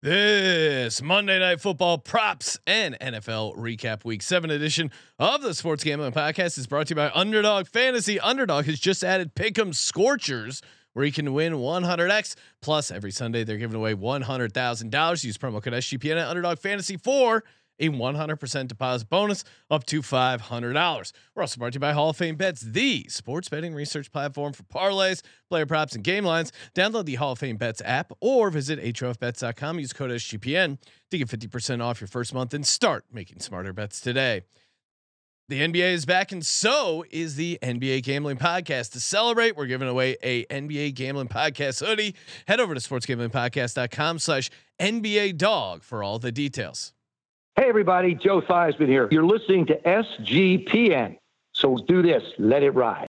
This Monday Night Football props and NFL recap week seven edition of the Sports Gambling Podcast is brought to you by Underdog Fantasy. Underdog has just added Pick'em Scorchers, where you can win 100x. Plus, every Sunday they're giving away $100,000. Use promo code SGPN at Underdog Fantasy for a 100% deposit bonus up to $500. We're also brought to you by Hall of Fame Bets, the sports betting research platform for parlays, player props, and game lines. Download the Hall of Fame Bets app or visit HOFBets.com. Use code SGPN to get 50% off your first month and start making smarter bets today. The NBA is back, and so is the NBA Gambling Podcast. To celebrate, we're giving away a NBA Gambling Podcast hoodie. Head over to sportsgamblingpodcast.com slash NBA Dog for all the details. Hey, everybody, Joe Theismann here. You're listening to SGPN. So do this, let it ride.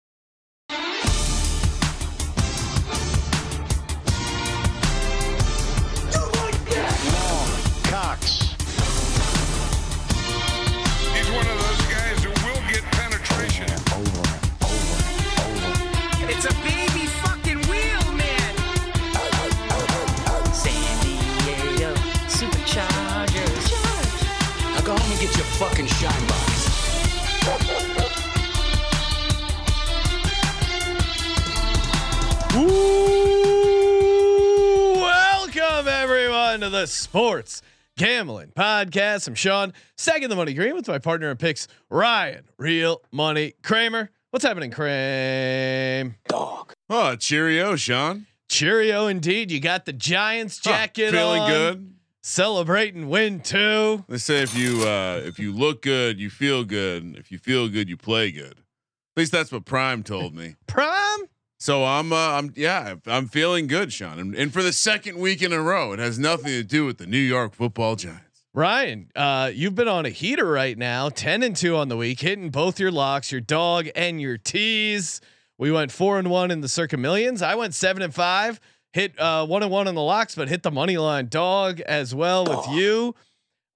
The Sports Gambling Podcast. I'm Sean, second the money green with my partner in picks, Ryan, real money Kramer. What's happening, Kramer? Dog. Oh, cheerio, Sean. Cheerio, indeed. You got the Giants Huh, jacket feeling on, good. celebrating win two. They say if you uh, if you look good, you feel good. If you feel good, you play good. At least that's what Prime told me. Prime. So I'm uh, I'm yeah I'm feeling good, Sean. And, and for the second week in a row, it has nothing to do with the New York Football Giants. Ryan, uh, you've been on a heater right now, ten and two on the week, hitting both your locks, your dog and your tees. We went four and one in the Circa Millions. I went seven and five, hit uh, one and one on the locks, but hit the money line dog as well with you.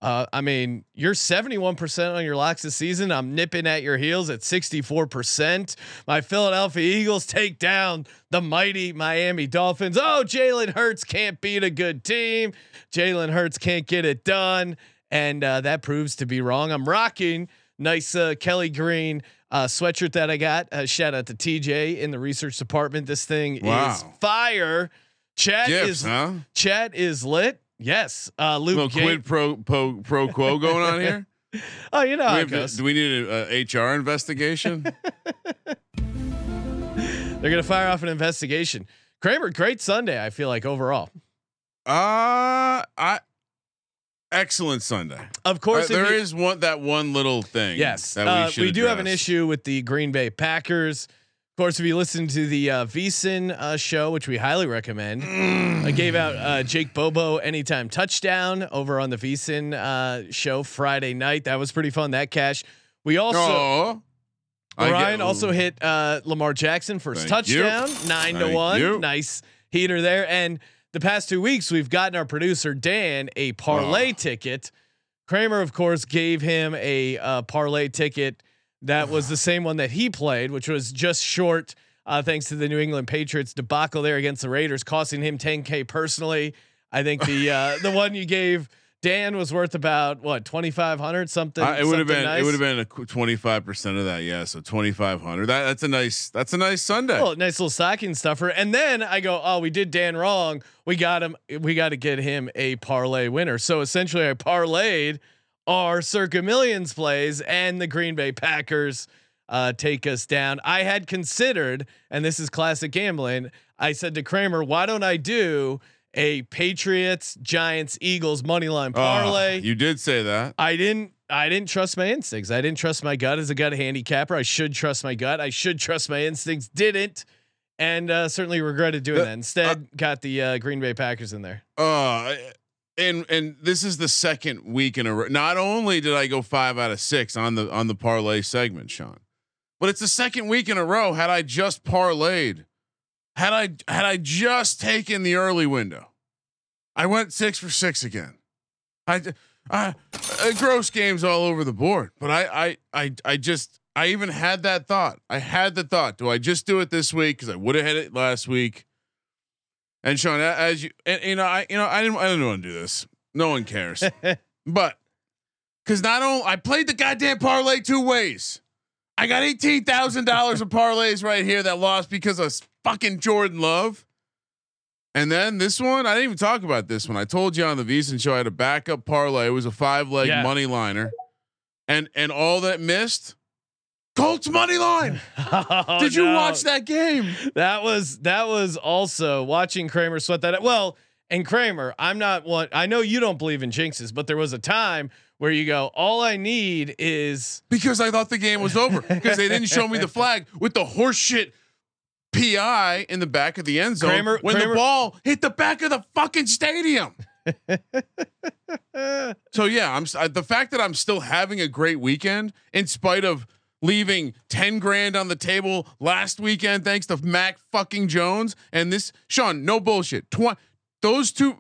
Uh, I mean, you're 71% on your locks this season. I'm nipping at your heels at 64%. My Philadelphia Eagles take down the mighty Miami Dolphins. Oh, Jalen Hurts can't beat a good team. Jalen Hurts can't get it done. And uh, that proves to be wrong. I'm rocking nice uh, Kelly Green uh, sweatshirt that I got. Uh, shout out to TJ in the research department. This thing is fire. Chat Gifts, is huh? chat is lit. Yes. Uh, Luke Little Gate- quid pro pro pro quo going on here. Oh, you know Do we, to- do we need an HR investigation? They're gonna fire off an investigation. Kramer, great Sunday. I feel like overall. uh I excellent Sunday. Of course, Uh, there you- is one that one little thing. Yes, that uh, we, should we do have an issue with the Green Bay Packers. Of course, if you listen to the uh, VSIN uh, show, which we highly recommend, I gave out uh, Jake Bobo anytime touchdown over on the VSIN uh, show Friday night. That was pretty fun. That cash. We also Oh, I get- Ryan also hit uh, Lamar Jackson first Thank you. touchdown, nine to one. you. Nice heater there. And the past two weeks, we've gotten our producer Dan a parlay Oh. ticket. Kramer, of course, gave him a uh, parlay ticket that was the same one that he played, which was just short. Uh, thanks to the New England Patriots debacle there against the Raiders, costing him 10k personally. I think the uh, the one you gave Dan was worth about what 2500 something. I, it would have been nice. it would have been a twenty five percent of that. Yeah, so twenty five hundred. That that's a nice that's a nice Sunday. Well, nice little stocking stuffer. And then I go, oh, we did Dan wrong. We got him. We got to get him a parlay winner. So essentially, I parlayed our Circa Millions plays and the Green Bay Packers uh, take us down. I had considered, and this is classic gambling. I said to Kramer, why don't I do a Patriots, Giants, Eagles money line Oh, parlay? you did say that. I didn't. I didn't trust my instincts. I didn't trust my gut as a gut handicapper. I should trust my gut. I should trust my instincts. Didn't, and uh, certainly regretted doing Uh, that. Instead, got the uh, Green Bay Packers in there. Uh and and this is the second week in a row. Not only did I go five out of six on the on the parlay segment, Sean, but it's the second week in a row. Had I just parlayed, had I had I just taken the early window, I went six for six again. I, I, uh, gross games all over the board, but I, I, I, I just, I even had that thought. I had the thought. Do I just do it this week? Because I would have had it last week. And Sean, as you, and, you know, I, you know, I didn't, I didn't want to do this. No one cares, but because not only I played the goddamn parlay two ways. I got eighteen thousand dollars of parlays right here that lost because of fucking Jordan Love. And then this one, I didn't even talk about this one. I told you on the VSIN show I had a backup parlay. It was a five leg Yeah. money liner, and and all that missed, Colts money line. Oh, Did you no. watch that game? That was that was also watching Kramer sweat that. Well, and Kramer, I'm not one. I know you don't believe in jinxes, but there was a time where you go, all I need is Because I thought the game was over because they didn't show me the flag with the horseshit PI in the back of the end zone Kramer- when Kramer- the ball hit the back of the fucking stadium. so yeah, I'm uh, the fact that I'm still having a great weekend in spite of leaving 10 grand on the table last weekend thanks to Mac fucking Jones and this Sean, no bullshit. Tw- those two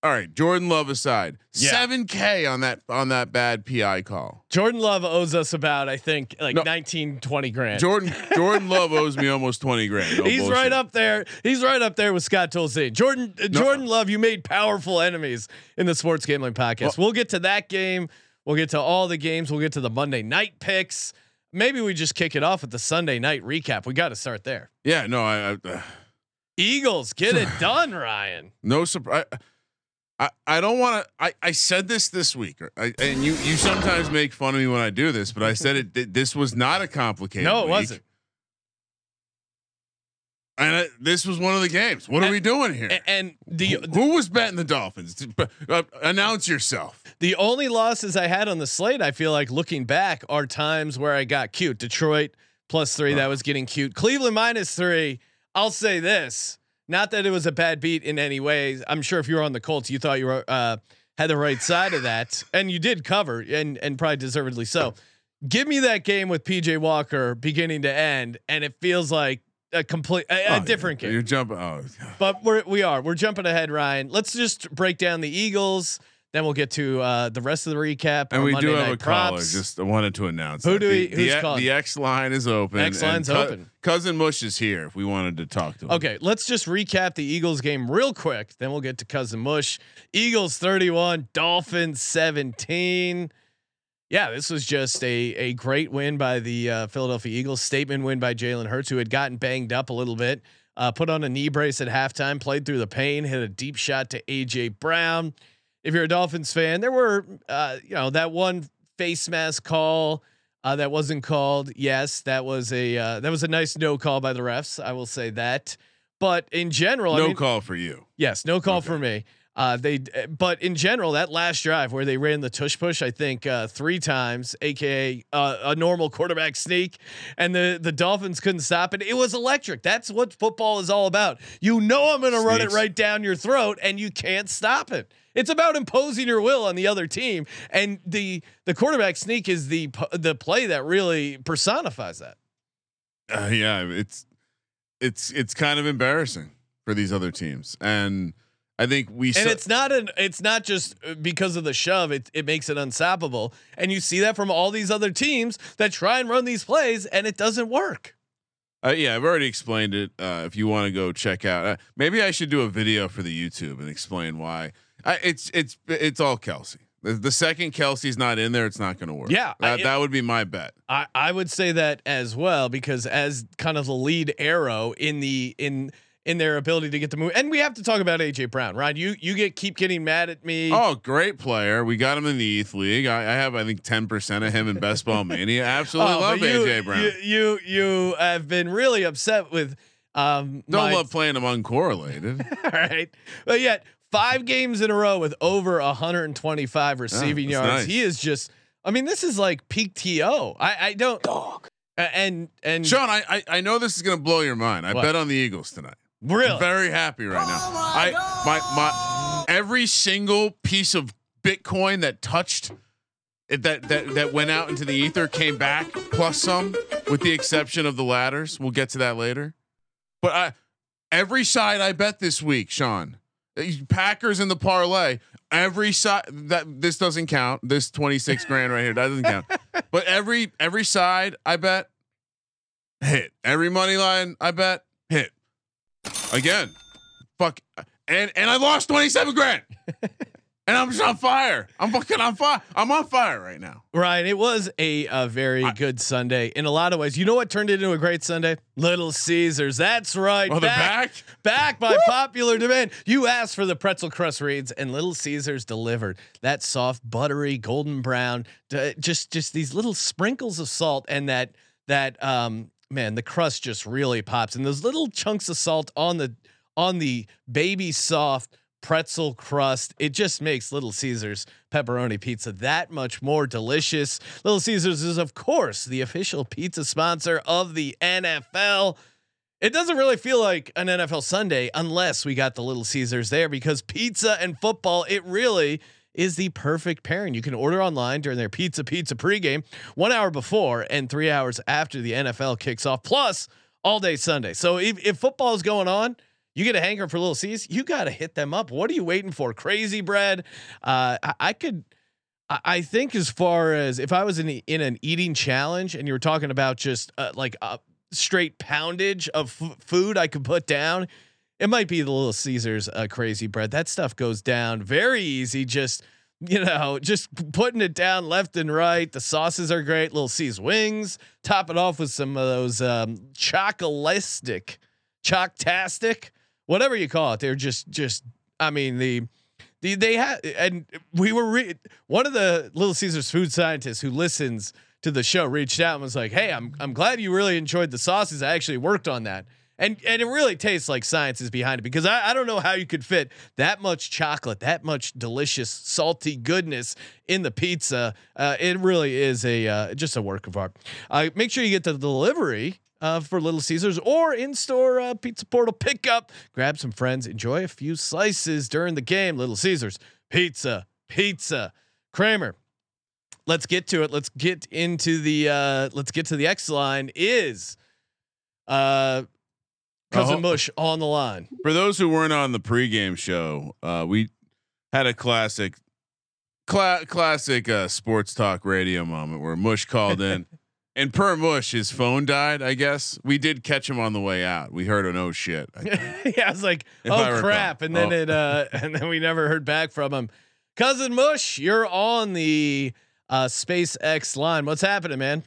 all right, Jordan Love aside, Yeah. seven K on that on that bad PI call. Jordan Love owes us about I think like No. 19, 20 grand. Jordan Jordan Love owes me almost twenty grand. No He's bullshit. right up there. He's right up there with Scott Tolzien. Jordan uh, No. Jordan Love, you made powerful enemies in the sports gambling podcast. we'll get to that game. We'll get to all the games. We'll get to the Monday night picks. Maybe we just kick it off with the Sunday night recap. We got to start there. Yeah, no, I, I uh, Eagles get it done, Ryan. no surprise. I, I don't want to. I, I said this this week, I, and you you sometimes make fun of me when I do this, but I said it. th- This was not a complicated. No, it week. wasn't. And I, this was one of the games. What are we doing here? And the Who was betting the Dolphins? Uh, announce yourself. the only losses I had on the slate, I feel like looking back, are times where I got cute. Detroit plus three, that was getting cute. Cleveland minus three. I'll say this: not that it was a bad beat in any way. I'm sure if you were on the Colts, you thought you were uh, had the right side of that, and you did cover, and and probably deservedly so. Give me that game with PJ Walker beginning to end, and it feels like a complete a, a Oh, different yeah. game. You're jumping. Oh, But we're we are we're jumping ahead, Ryan. Let's just break down the Eagles. Then we'll get to uh, the rest of the recap. and we Monday do have a caller. props. Just wanted to announce. Who that. do we- The, who's the, calling? the X line is open. X line's cou- open. Cousin Mush is here. If we wanted to talk to him. Okay, let's just recap the Eagles game real quick. Then we'll get to cousin Mush. Eagles 31, Dolphins 17. Yeah, this was just a a great win by the uh, Philadelphia Eagles. Statement win by Jalen Hurts, who had gotten banged up a little bit. Uh, put on a knee brace at halftime, played through the pain, hit a deep shot to AJ Brown. If you're a Dolphins fan, there were uh, you know that one face mask call uh, that wasn't called. Yes, that was a uh, that was a nice no call by the refs. I will say that. But in general, No I mean, call for you. Yes, no call Okay. for me. Uh, they, but in general, that last drive where they ran the tush push, I think uh, three times, aka uh, a normal quarterback sneak, and the the Dolphins couldn't stop it. It was electric. That's what football is all about. You know, I'm going to run it right down your throat, and you can't stop it. It's about imposing your will on the other team, and the the quarterback sneak is the the play that really personifies that. Uh, yeah, it's it's it's kind of embarrassing for these other teams, and I think we. and it's not an it's not just uh, because of the shove it it makes it unstoppable and you see that from all these other teams that try and run these plays and it doesn't work Uh, yeah, I've already explained it. Uh, if you want to go check out, uh, maybe I should do a video for the YouTube and explain why. I, it's it's it's all Kelce. The, the second Kelce's not in there, it's not going to work. Yeah, I- that, that would be my bet. I, I would say that as well because as kind of the lead arrow in the in in their ability to get the move and we have to talk about AJ Brown right you you get keep getting mad at me Oh, great player! We got him in the ETH league. I, I have, I think, ten percent of him in Best Ball Mania. Absolutely Oh, love you, AJ Brown. you you you have been really upset with um Don't my- love playing him uncorrelated. All right. But yet, five games in a row with over 125 receiving that's yards. nice. He is just. I mean, this is like peak to. I I don't. Dog. And and Sean, I, I I know this is going to blow your mind. I What? bet on the Eagles tonight. Really. I'm very happy right now. I my my every single piece of Bitcoin that touched that that that went out into the ether came back plus some, with the exception of the ladders. We'll get to that later. But I every side I bet this week, Sean. uh, Packers in the parlay. Every side that this doesn't count. This 26 grand right here that doesn't count. But every every side I bet hit. Every money line I bet hit. Again, fuck, and and I lost twenty seven grand, and I'm just on fire. I'm fucking on fire. I'm on fire right now. Ryan, it was a, a very I- good Sunday in a lot of ways. You know what turned it into a great Sunday? Little Caesars. That's right. Oh, they're back. Back by popular demand. You asked for the pretzel crust reads, and Little Caesars delivered that soft, buttery, golden brown. Just, just these little sprinkles of salt, and that that um man, the crust just really pops, and those little chunks of salt on the on the baby soft pretzel crust. It just makes Little Caesars pepperoni pizza that much more delicious. Little Caesars is, of course, the official pizza sponsor of the NFL. It doesn't really feel like an NFL Sunday unless we got the Little Caesars there because pizza and football, it really is the perfect pairing. You can order online during their pizza pizza pregame, one hour before and three hours after the NFL kicks off, plus all day Sunday. So if, if football is going on, you get a hankering for Little C's, you got to hit them up. What are you waiting for? Crazy bread. Uh, I, I could. I- I think as far as if I was in, in an eating challenge and you were talking about just uh, like a straight poundage of f- food I could put down, it might be the Little Caesars uh, crazy bread. That stuff goes down very easy. Just you know, just putting it down left and right. The sauces are great. Little C's wings. Top it off with some of those um, chocolistic, chocktastic, whatever you call it. They're just just. I mean the. The, they had and we were re- one of the Little Caesars food scientists who listens to the show reached out and was like, "Hey, I'm I'm glad you really enjoyed the sauces. I actually worked on that." And and it really tastes like science is behind it because I, I don't know how you could fit that much chocolate, that much delicious salty goodness in the pizza. Uh, it really is a uh, just a work of art. Uh, make sure you get the delivery uh, for Little Caesars or in store uh, pizza portal pickup. Grab some friends, enjoy a few slices during the game. Little Caesars pizza, pizza. Kramer, let's get to it. Let's get into the uh, let's get to the X line. Is uh, cousin Uh-huh. Mush on the line? For those who weren't on the pregame show, uh, we had a classic, cla- classic uh, sports talk radio moment where Mush called in, and per Mush, his phone died. I guess we did catch him on the way out. We heard an oh shit. I yeah, I was like, If oh crap, and then Oh. it uh, and then we never heard back from him. Cousin Mush, you're on the uh, SpaceX line. What's happening, man?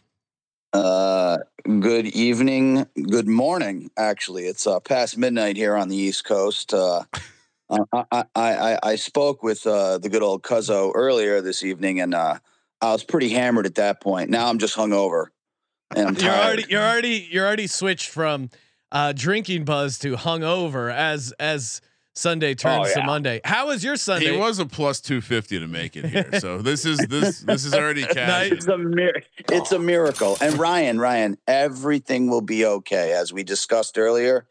Uh, good evening, good morning. Actually, it's uh, past midnight here on the East Coast. Uh, I, I, I, I spoke with uh, the good old Cuzzo earlier this evening, and uh, I was pretty hammered at that point. Now I'm just hungover, and I'm You're tired. already you're already you're already switched from uh, drinking buzz to hungover as as Sunday oh, turns to yeah. Monday. How was your Sunday? He was a plus two fifty to make it here. So this is this this is already cash. it's a mir- it's a miracle. And Ryan, Ryan, everything will be okay, as we discussed earlier.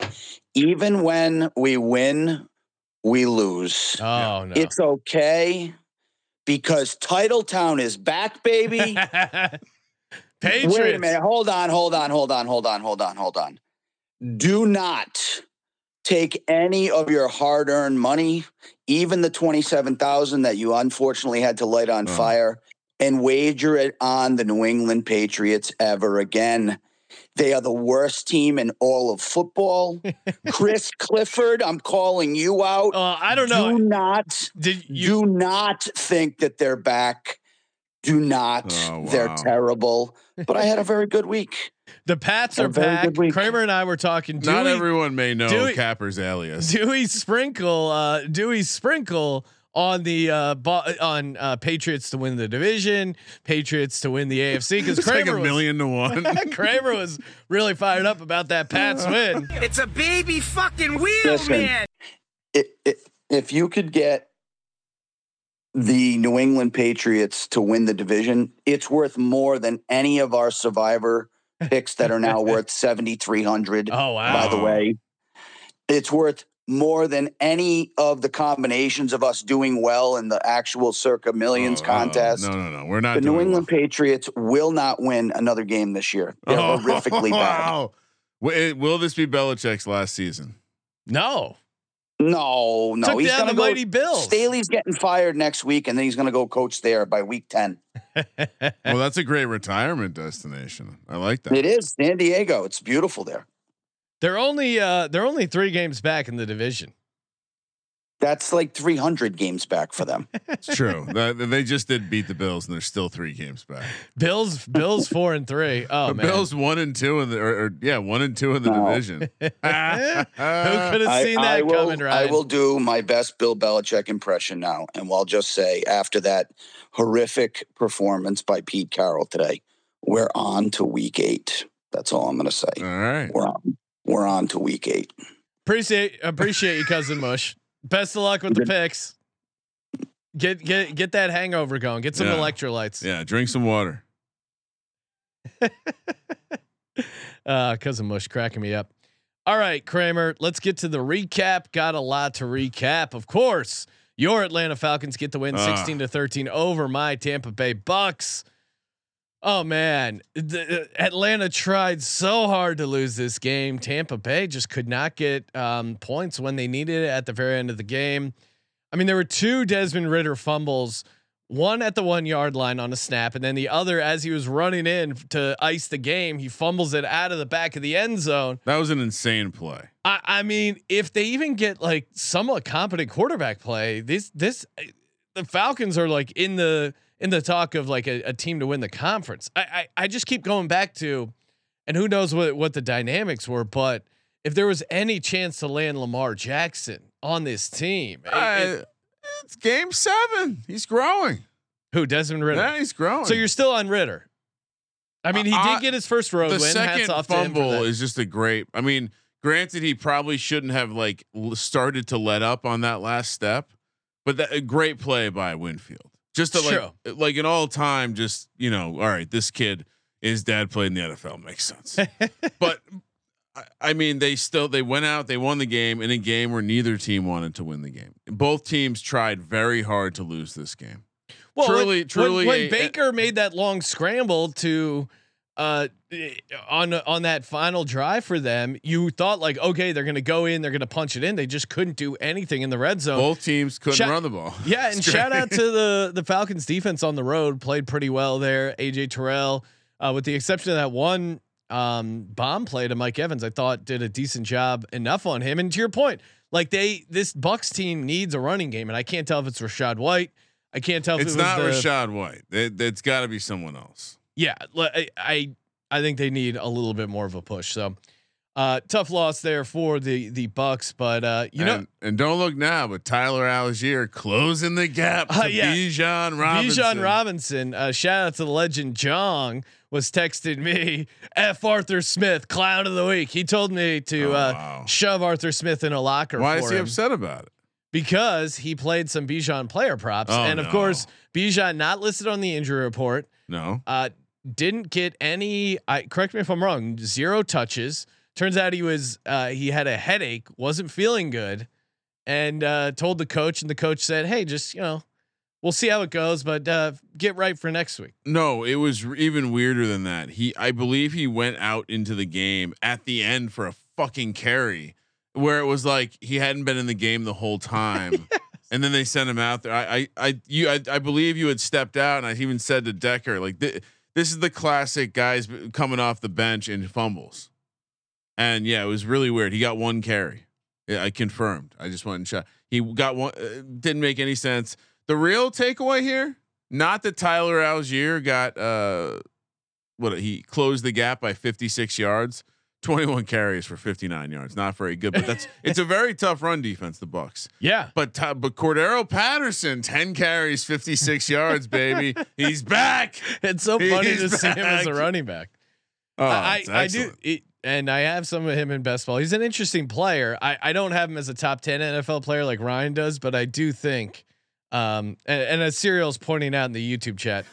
Even when we win, we lose. Oh no. It's okay because Titletown is back, baby. Patriots. Wait a minute. Hold on, hold on, hold on, hold on, hold on, hold on. Do not take any of your hard-earned money, even the 27,000 that you unfortunately had to light on Oh. fire and wager it on the New England Patriots ever again. They are the worst team in all of football. Chris Clifford, I'm calling you out. Uh, I don't know. Do not Did you? do not think that they're back. Do not. Oh, They're terrible. But I had a very good week. the Pats are back. Kramer and I were talking. Not everyone may know Dewey- Capper's alias. Dewey Sprinkle, uh, Dewey Sprinkle on the uh, bo- on uh, Patriots to win the division, Patriots to win the AFC because It's like Kramer a was, million to one. Kramer was really fired up about that Pats win. It's a baby fucking wheel, Listen. man. It, it, if you could get the New England Patriots to win the division, it's worth more than any of our survivor picks that are now worth 7,300. Oh wow! by the way. It's worth more than any of the combinations of us doing well in the actual circa millions Oh, oh, contest. no, no, no. We're not the New England well. Patriots will not win another game this year. They're Oh, horrifically bad. wow. Wi- eh, Will this be Belichick's last season? no, No, no, took he's down going the to go. mighty Bills. Staley's getting fired next week, and then he's going to go coach there by week ten. Well, that's a great retirement destination. I like that. It is San Diego. It's beautiful there. They're only uh, they're only three games back in the division. That's like 300 games back for them. It's true. That- they just did beat the Bills, and they're still three games back. Bills, Bills four and three. Oh the man, Bills one and two in the, or, or yeah, one and two in the No. division. who could have I, seen I that will, coming? I will do my best Bill Belichick impression now, and I'll just say after that horrific performance by Pete Carroll today, we're on to week eight. That's all I'm going to say. All right. We're on. We're on to week eight. Appreciate appreciate you, cousin Mush. Best of luck with the picks. Get get get that hangover going. Get some Yeah. electrolytes. Yeah, drink some water. Uh, cousin Mush cracking me up. All right, Kramer, let's get to the recap. Got a lot to recap. Of course, your Atlanta Falcons get the win Ah. 16 to 13 over my Tampa Bay Bucks. Oh man, the, uh, Atlanta tried so hard to lose this game. Tampa Bay just could not get um, points when they needed it at the very end of the game. I mean, there were two Desmond Ridder fumbles, one at the one yard line on a snap, and then the other as he was running in to ice the game, he fumbles it out of the back of the end zone. That was an insane play. I, I mean, if they even get like somewhat competent quarterback play, this this the Falcons are like in the in the talk of like a, a team to win the conference. I, I I just keep going back to, and who knows what what the dynamics were, but if there was any chance to land Lamar Jackson on this team, it- it- Uh, it's game seven. He's growing. who Desmond Ridder? Yeah, he's growing. So you're still on Ridder. I mean, he Uh, did get his first road the win. Hats second off to him for fumble is just a great. I mean, granted, he probably shouldn't have like started to let up on that last step, but that a great play by Winfield. Just to True. Eh, like like an all time, just you know, all right, this kid, his dad played in the NFL, makes sense. but I, I mean, they still they went out, they won the game in a game where neither team wanted to win the game. Both teams tried very hard to lose this game. Well, Truly- when, truly when, when a- Baker made that long scramble to uh on on that final drive for them, you thought like, okay, they're gonna go in, they're gonna punch it in. They just couldn't do anything in the red zone. Both teams couldn't Shout- run the ball. yeah, and shout out to the the Falcons defense on the road, played pretty well there. AJ Terrell, uh, with the exception of that one um, bomb play to Mike Evans, I thought did a decent job enough on him. And to your point, like they this Bucks team needs a running game, and I can't tell if it's Rachaad White. I can't tell if It's it was not the, Rachaad White. It, it's got to be someone else. Yeah, I, I I think they need a little bit more of a push. So uh, tough loss there for the the Bucks, but uh, you know and, and don't look now, but Tyler Allgeier closing the gap to Uh, yeah. Bijan Robinson. Bijan Robinson, uh, shout out to the legend Jong was texting me F Arthur Smith clown of the week. He told me to Oh, uh, wow. shove Arthur Smith in a locker. Why for is he him upset about it? Because he played some Bijan player props, Oh, and of no. course Bijan not listed on the injury report. No. Uh, didn't get any. I correct me if I'm wrong. Zero touches. Turns out he was uh, he had a headache, wasn't feeling good, and uh, told the coach, and the coach said, "Hey, just you know, we'll see how it goes, but uh, get right for next week." No, it was even weirder than that. He, I believe, he went out into the game at the end for a fucking carry, where it was like he hadn't been in the game the whole time, and then they sent him out there. I, I, I, you, I, I believe you had stepped out, and I even said to Decker, like, th- this is the classic guys coming off the bench and fumbles, and yeah, it was really weird. He got one carry. Yeah, I confirmed. I just went and shot. He got one. Uh, didn't make any sense. The real takeaway here, not that Tyler Allgeier got uh, what he closed the gap by 56 yards. 21 carries for 59 yards, not very good, but that's it's a very tough run defense. The Bucks, Yeah, but Ty- but Cordarrelle Patterson, 10 carries, 56 yards, baby, he's back. it's so funny He's to see him as a running back. Oh, I, I do, it, and I have some of him in best ball. He's an interesting player. I, I don't have him as a top ten NFL player like Ryan does, but I do think, um, and, and as Serial's pointing out in the YouTube chat,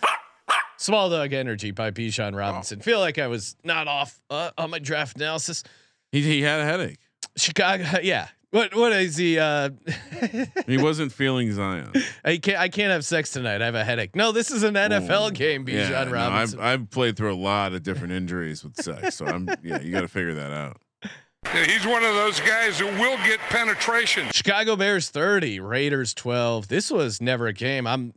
Small Dog Energy by Bijan Robinson. Feel like I was not off uh, on my draft analysis. He, he had a headache. Chicago, yeah. What what is he? Uh, He wasn't feeling Zion. I can't I can't have sex tonight. I have a headache. No, this is an NFL Ooh. game. Bijan Yeah, no, Robinson. I've, I've played through a lot of different injuries with sex, so I'm yeah. You got to figure that out. Yeah, He's one of those guys who will get penetration. Chicago Bears 30, Raiders 12. This was never a game. I'm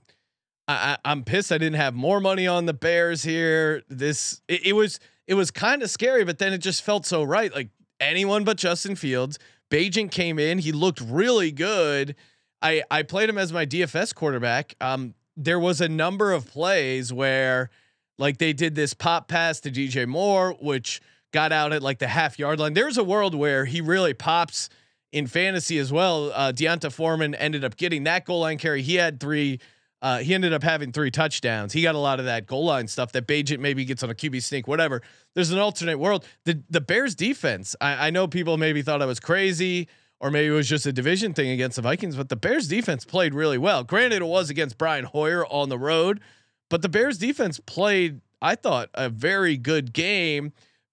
I, I'm pissed I didn't have more money on the Bears here. This it, it was it was kind of scary, but then it just felt so right. Like anyone but Justin Fields. Bagent came in, he looked really good. I I played him as my DFS quarterback. Um, there was a number of plays where, like, they did this pop pass to DJ Moore, which got out at like the half yard line. There's a world where he really pops in fantasy as well. Uh, D'Onta Foreman ended up getting that goal line carry. He had three. Uh, he ended up having three touchdowns. He got a lot of that goal line stuff that Bagent maybe gets on a QB sneak, whatever. There's an alternate world. The the Bears defense. I, I know people maybe thought I was crazy, or maybe it was just a division thing against the Vikings, but the Bears defense played really well. Granted, it was against Brian Hoyer on the road, but the Bears defense played, I thought, a very good game.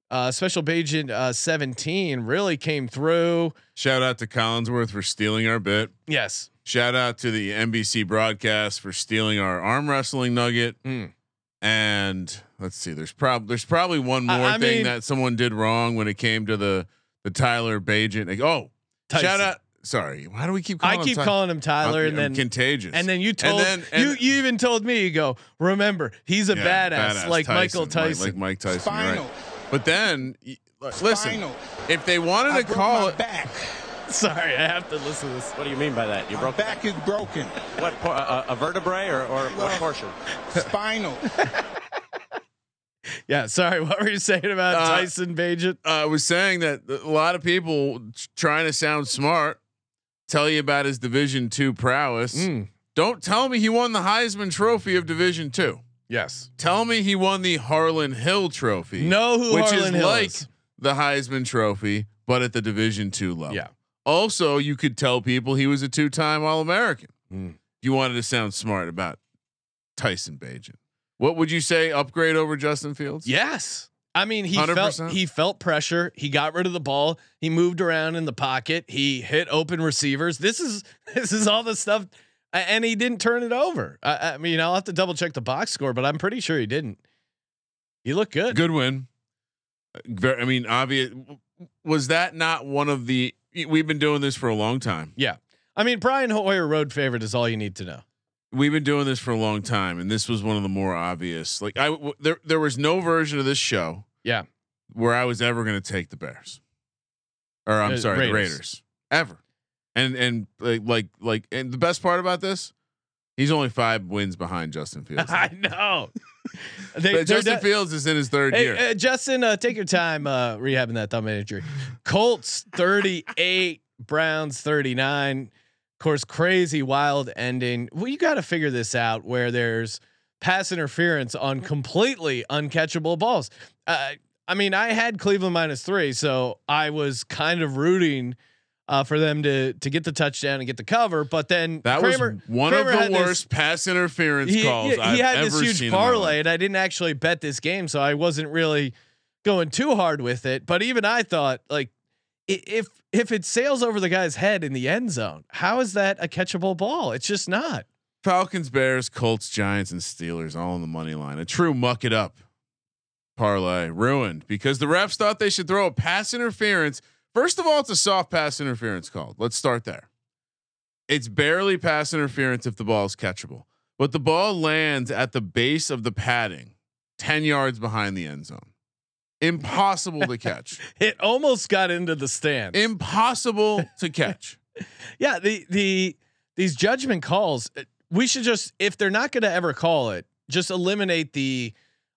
Uh, Special Agent uh, 17 really came through. Shout out to Collinsworth for stealing our bit. Yes. Shout out to the NBC broadcast for stealing our arm wrestling nugget. Mm. And let's see, there's probably there's probably one more I- I thing mean- that someone did wrong when it came to the the Tyler Bagent. Like, oh, shout out. Sorry, why do we keep? calling I him keep Ty- calling him Tyler, I'm- and I'm then contagious. and then you told then- and- you you even told me you go remember he's a Yeah, badass, like Michael Tyson. like Mike Tyson. you're Spinal. Right. But then, y- listen, if they wanted I to call it, back. Sorry, I have to listen to this. What do you mean by that? You My broke back is broken. what? por- A, a vertebrae or, or what portion? Spinal. Yeah, sorry. What were you saying about Uh, Tyson Bagent? I was saying that a lot of people trying to sound smart tell you about his Division two prowess. Mm, Don't tell me he won the Heisman Trophy of Division two. yes. Tell me he won the Harlan Hill Trophy. Know who which Harlan is Hill like is. the Heisman Trophy, but at the Division two level. Yeah. Also, you could tell people he was a two-time All-American. Mm. You wanted to sound smart about Tyson Bagent. What would you say? Upgrade over Justin Fields? Yes. I mean, he 100%? felt he felt pressure. He got rid of the ball. He moved around in the pocket. He hit open receivers. This is this is all the stuff, and he didn't turn it over. I, I mean, I'll have to double check the box score, but I'm pretty sure he didn't. He looked good. Good win. Uh, I mean, obvious. Was that not one of the? We've been doing this for a long time. Yeah. I mean, Brian Hoyer road favorite is all you need to know. We've been doing this for a long time, and this was one of the more obvious. Like I, w- there, there was no version of this show Yeah. where I was ever going to take the Bears, or I'm Uh, sorry, the Raiders. Raiders, ever. And and like like like, and the best part about this, he's only five wins behind Justin Fields. I know. they, But Justin de- Fields is in his third year. Uh, Justin, uh, take your time uh, rehabbing that thumb injury. Colts 38, Browns 39. Of course, crazy wild ending. Well, you got to figure this out where there's pass interference on completely uncatchable balls. Uh, I mean, I had Cleveland minus three, so I was kind of rooting uh, for them to to get the touchdown and get the cover. But then that Kramer, was one Kramer of the this- worst pass interference he, calls he- he I've had ever this huge seen in my life. parlay, and I didn't actually bet this game, so I wasn't really going too hard with it. But even I thought, like, if if it sails over the guy's head in the end zone, how is that a catchable ball? It's just not. Falcons, Bears, Colts, Giants, and Steelers all on the money line. A true muck it up parlay ruined because the refs thought they should throw a pass interference. First of all, it's a soft pass interference called. Let's start there. It's barely pass interference if the ball is catchable, but the ball lands at the base of the padding, 10 yards behind the end zone. Impossible to catch. It almost got into the stand. Impossible to catch. yeah, the the these judgment calls, uh, we should just if they're not going to ever call it, just eliminate the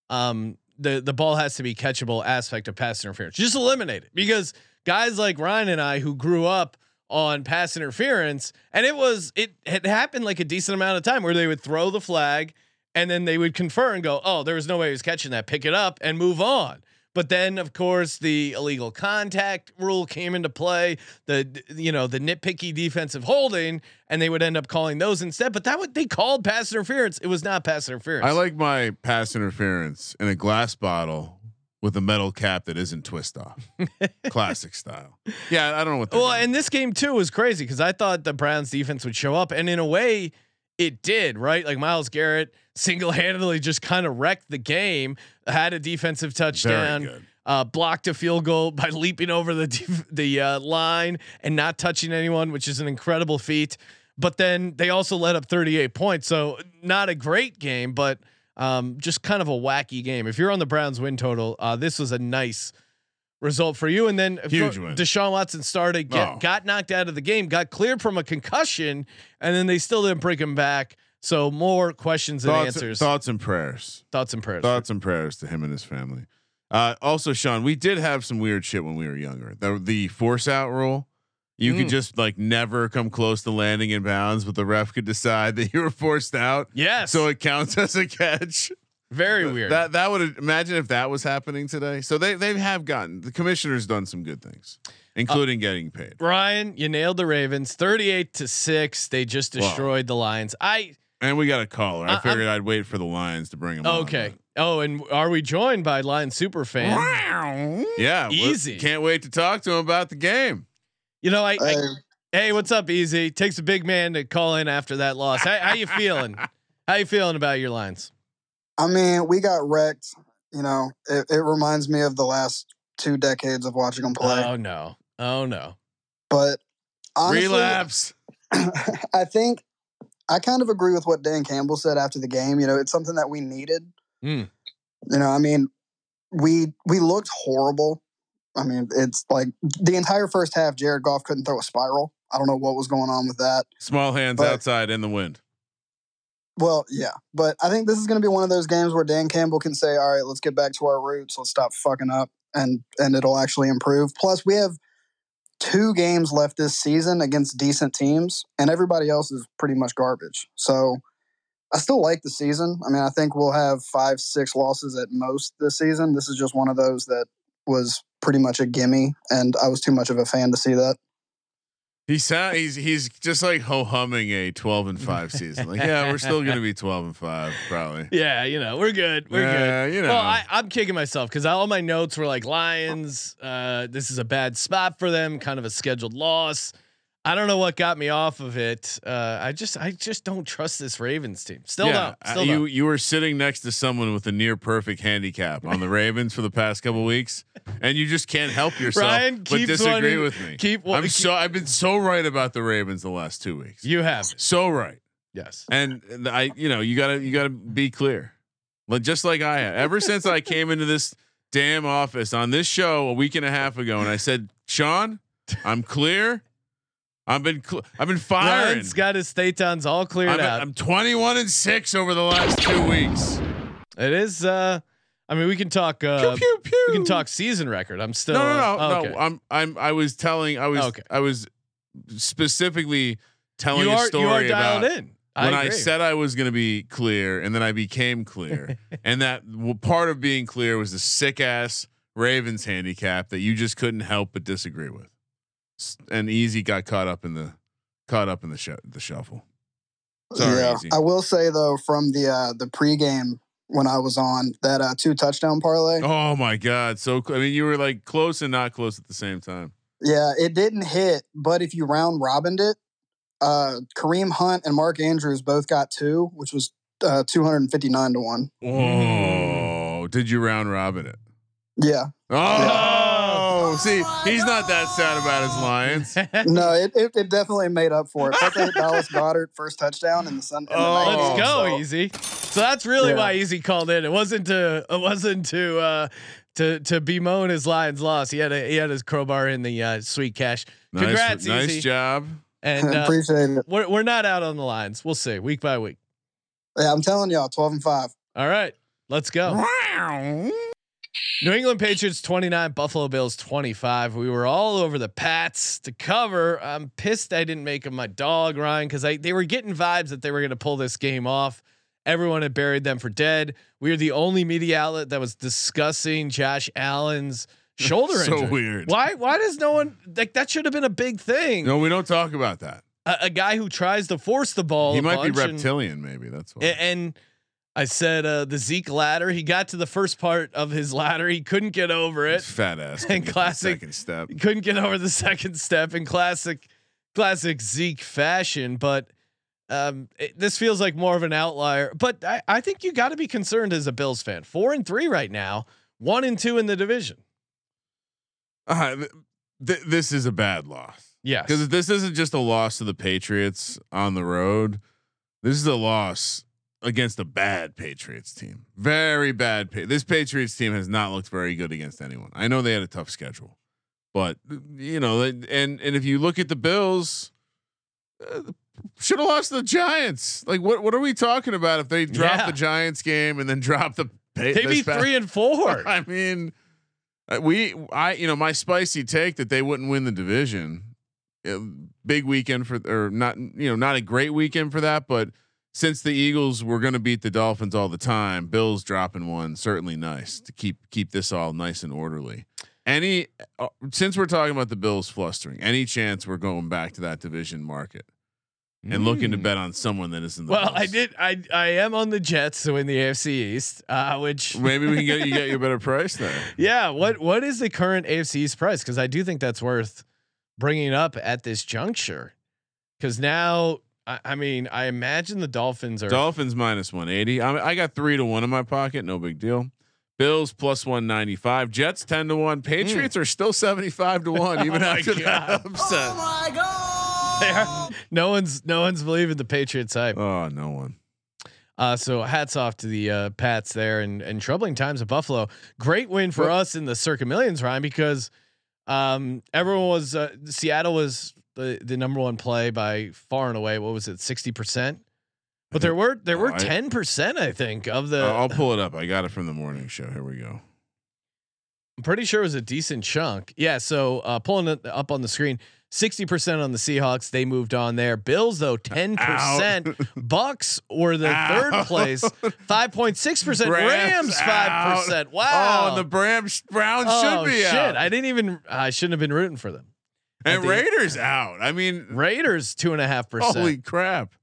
um the the ball has to be catchable aspect of pass interference. Just eliminate it because guys like Ryan and I who grew up on pass interference and it was it had happened like a decent amount of time where they would throw the flag and then they would confer and go, "Oh, there was no way he was catching that. Pick it up and move on." But then, of course, the illegal contact rule came into play. The you know the nitpicky defensive holding, and they would end up calling those instead. But that what they called pass interference. It was not pass interference. I like my pass interference in a glass bottle with a metal cap that isn't twist off, classic style. Yeah, I don't know what. Well, doing. and this game too was crazy because I thought the Browns defense would show up, and in a way, it did. Right, like Myles Garrett single handedly just kind of wrecked the game. Had a defensive touchdown. Uh, blocked a field goal by leaping over the def- the uh, line and not touching anyone, which is an incredible feat. But then they also let up 38 points, so not a great game, but um, just kind of a wacky game. If you're on the Browns win total, uh, this was a nice result for you. And then of Huge course, win. Deshaun Watson started, get, Oh. got knocked out of the game, got cleared from a concussion, and then they still didn't bring him back. So more questions than Thoughts, answers. thoughts and prayers. Thoughts and prayers. Thoughts and prayers to him and his family. Uh, also, Sean, we did have some weird shit when we were younger. The the force out rule. You could Mm. just like never come close to landing in bounds, but the ref could decide that you were forced out. Yes. So it counts as a catch. Very weird. That that would imagine if that was happening today. So they they have gotten the commissioner's done some good things, including uh, getting paid. Ryan, you nailed the Ravens, thirty-eight to six. They just Wow. destroyed the Lions. I And we got a caller. I uh, I- I'm- figured i would wait for the Lions to bring him. on, okay. Oh, and are we joined by Lion super fan? but- Yeah, Easy. Can't wait to talk to him about the game. You know, I, I Hey, hey, what's up, Easy? Takes a big man to call in after that loss. How, how you feeling? How you feeling about your Lions? I mean, we got wrecked. You know, it, it reminds me of the last two decades of watching them play. Oh no, oh no. but honestly, Relapse. I think I kind of agree with what Dan Campbell said after the game. You know, it's something that we needed. Hmm. You know, I mean, we we looked horrible. I mean, it's like the entire first half, Jared Goff couldn't throw a spiral. I don't know what was going on with that. Small hands But- outside in the wind. Well, yeah, but I think this is going to be one of those games where Dan Campbell can say, "All right, let's get back to our roots. Let's stop fucking up, and and it'll actually improve." Plus, we have two games left this season against decent teams, and everybody else is pretty much garbage. So, I still like the season. I mean, I think we'll have five, six losses at most this season. This is just one of those that was pretty much a gimme, and I was too much of a fan to see that. He sound he's he's just like ho humming a twelve and five season. Like, yeah, we're still gonna be twelve and five, probably. Yeah, you know, we're good. We're Yeah, good. you know. Well, I, I'm kicking myself because all my notes were like Lions. Uh, this is a bad spot for them. Kind of a scheduled loss. I don't know what got me off of it. Uh, I just, I just don't trust this Ravens team. Still yeah, don't. Still you don't. you were sitting next to someone with a near perfect handicap on the Ravens for the past couple weeks, and you just can't help yourself Ryan but disagree wanting- with me. keep I'm keep- so I've been so right about the Ravens the last two weeks. You have so right. Yes. and I, you know, you gotta you gotta be clear, like just like I have. Ever since I came into this damn office on this show a week and a half ago, and I said, Sean, I'm clear. I've been cl- I've been firing. Ryan's got his statons all cleared I'm, out. I'm 21 and six over the last two weeks. it is. Uh, I mean, we can talk. Uh, pew pew pew. we can talk season record. I'm still. No, no, no, uh, okay. no. I'm I'm I was telling I was Okay. I was specifically telling You a story you are dialed about in. when I, said I was going to be clear, and then I became clear, and that well, part of being clear was the sick ass Ravens handicap that you just couldn't help but disagree with, and Easy got caught up in the caught up in the sh- the shuffle. Sorry, yeah, Easy. I will say though, from the uh, the pregame when I was on that uh, two touchdown parlay, Oh my god! So I mean, you were like close and not close at the same time. yeah, it didn't hit. But if you round robined it, uh, Kareem Hunt and Mark Andrews both got two, which was uh, two hundred and fifty nine to one. Oh, did you round robin it? Yeah, Oh, see, he's not that sad about his Lions. no, it, it, it definitely made up for it. Plus, they Dallas Goedert first touchdown in the sun. in Oh, night Let's go, so- Easy. So that's really Yeah. why Easy called in. It wasn't to it wasn't to uh to to bemoan his Lions loss. He had a he had his crowbar in the uh, sweet cash. Nice, Congrats, nice Easy. job. And uh, Appreciate it. we're we're not out on the lines. We'll see week by week. Yeah, I'm telling y'all, twelve and five. All right, let's go. New England Patriots 29, Buffalo Bills 25. We were all over the Pats to cover. I'm pissed I didn't make them my dog, Ryan, because they were getting vibes that they were going to pull this game off. Everyone had buried them for dead. We were the only media outlet that was discussing Josh Allen's shoulder So injury. weird. Why? Why does no one like that? Should have been a big thing. No, we don't talk about that. A, a guy who tries to force the ball. he might be bunch and- reptilian, maybe. That's why. a- And, I said uh, the Zeke ladder. He got to the first part of his ladder. He couldn't get over it. fat ass. And couldn't get the classic- second step. He couldn't get over the second step in classic, classic Zeke fashion. But um, it- this feels like more of an outlier. But I, I think you got to be concerned as a Bills fan. Four and three right now. One and two in the division. Uh, th- th- this is a bad loss Yes. because this isn't just a loss to the Patriots on the road. This is a loss against a bad Patriots team. Very bad. Pa- this Patriots team has not looked very good against anyone. I know they had a tough schedule, but you know, and and if you look at the Bills, uh, should have lost the Giants. Like, what what are we talking about if they drop Yeah. the Giants game and then drop the? Pa- They'd be three and four. I mean, uh, we, I, you know, my spicy take that they wouldn't win the division. uh, big weekend for, or not, you know, not a great weekend for that, but since the Eagles were going to beat the Dolphins all the time, Bills dropping one certainly nice to keep keep this all nice and orderly. Any, uh, since we're talking about the Bills flustering, any chance we're going back to that division market and looking to Mm. bet on someone that is in the Well, I did. I I am on the Jets so in the AFC East, uh, which Maybe we can get you get you a better price there. yeah. What what is the current AFC East price? Because I do think that's worth bringing up at this juncture. Because now, I, I mean, I imagine the Dolphins are. Dolphins minus 180. I, I got three to one in my pocket. No big deal. Bills plus 195. Jets 10 to one. Patriots are still 75 to one, even. Oh my after God. that upset. no one's no one's believing the Patriots hype. Oh, no one. Uh, so hats off to the uh, Pats there and and troubling times at Buffalo. Great win for Well- us in the Circa Millions, Ryan, because um, everyone was uh, Seattle was the the number one play by far and away. What was it, sixty percent? But there were there were Oh, I- ten percent, I think, of the. I'll pull it up. I got it from the morning show. Here we go. I'm pretty sure it was a decent chunk. Yeah. So uh, pulling it up on the screen, sixty percent on the Seahawks. They moved on there. Bills though, ten percent. Bucks were the third place, five point six percent. Rams five percent. Wow. Oh, and the Browns, Browns Oh, should be shit. out. I didn't even. I shouldn't have been rooting for them. And Raiders out. I mean, Raiders two and a half percent. holy crap.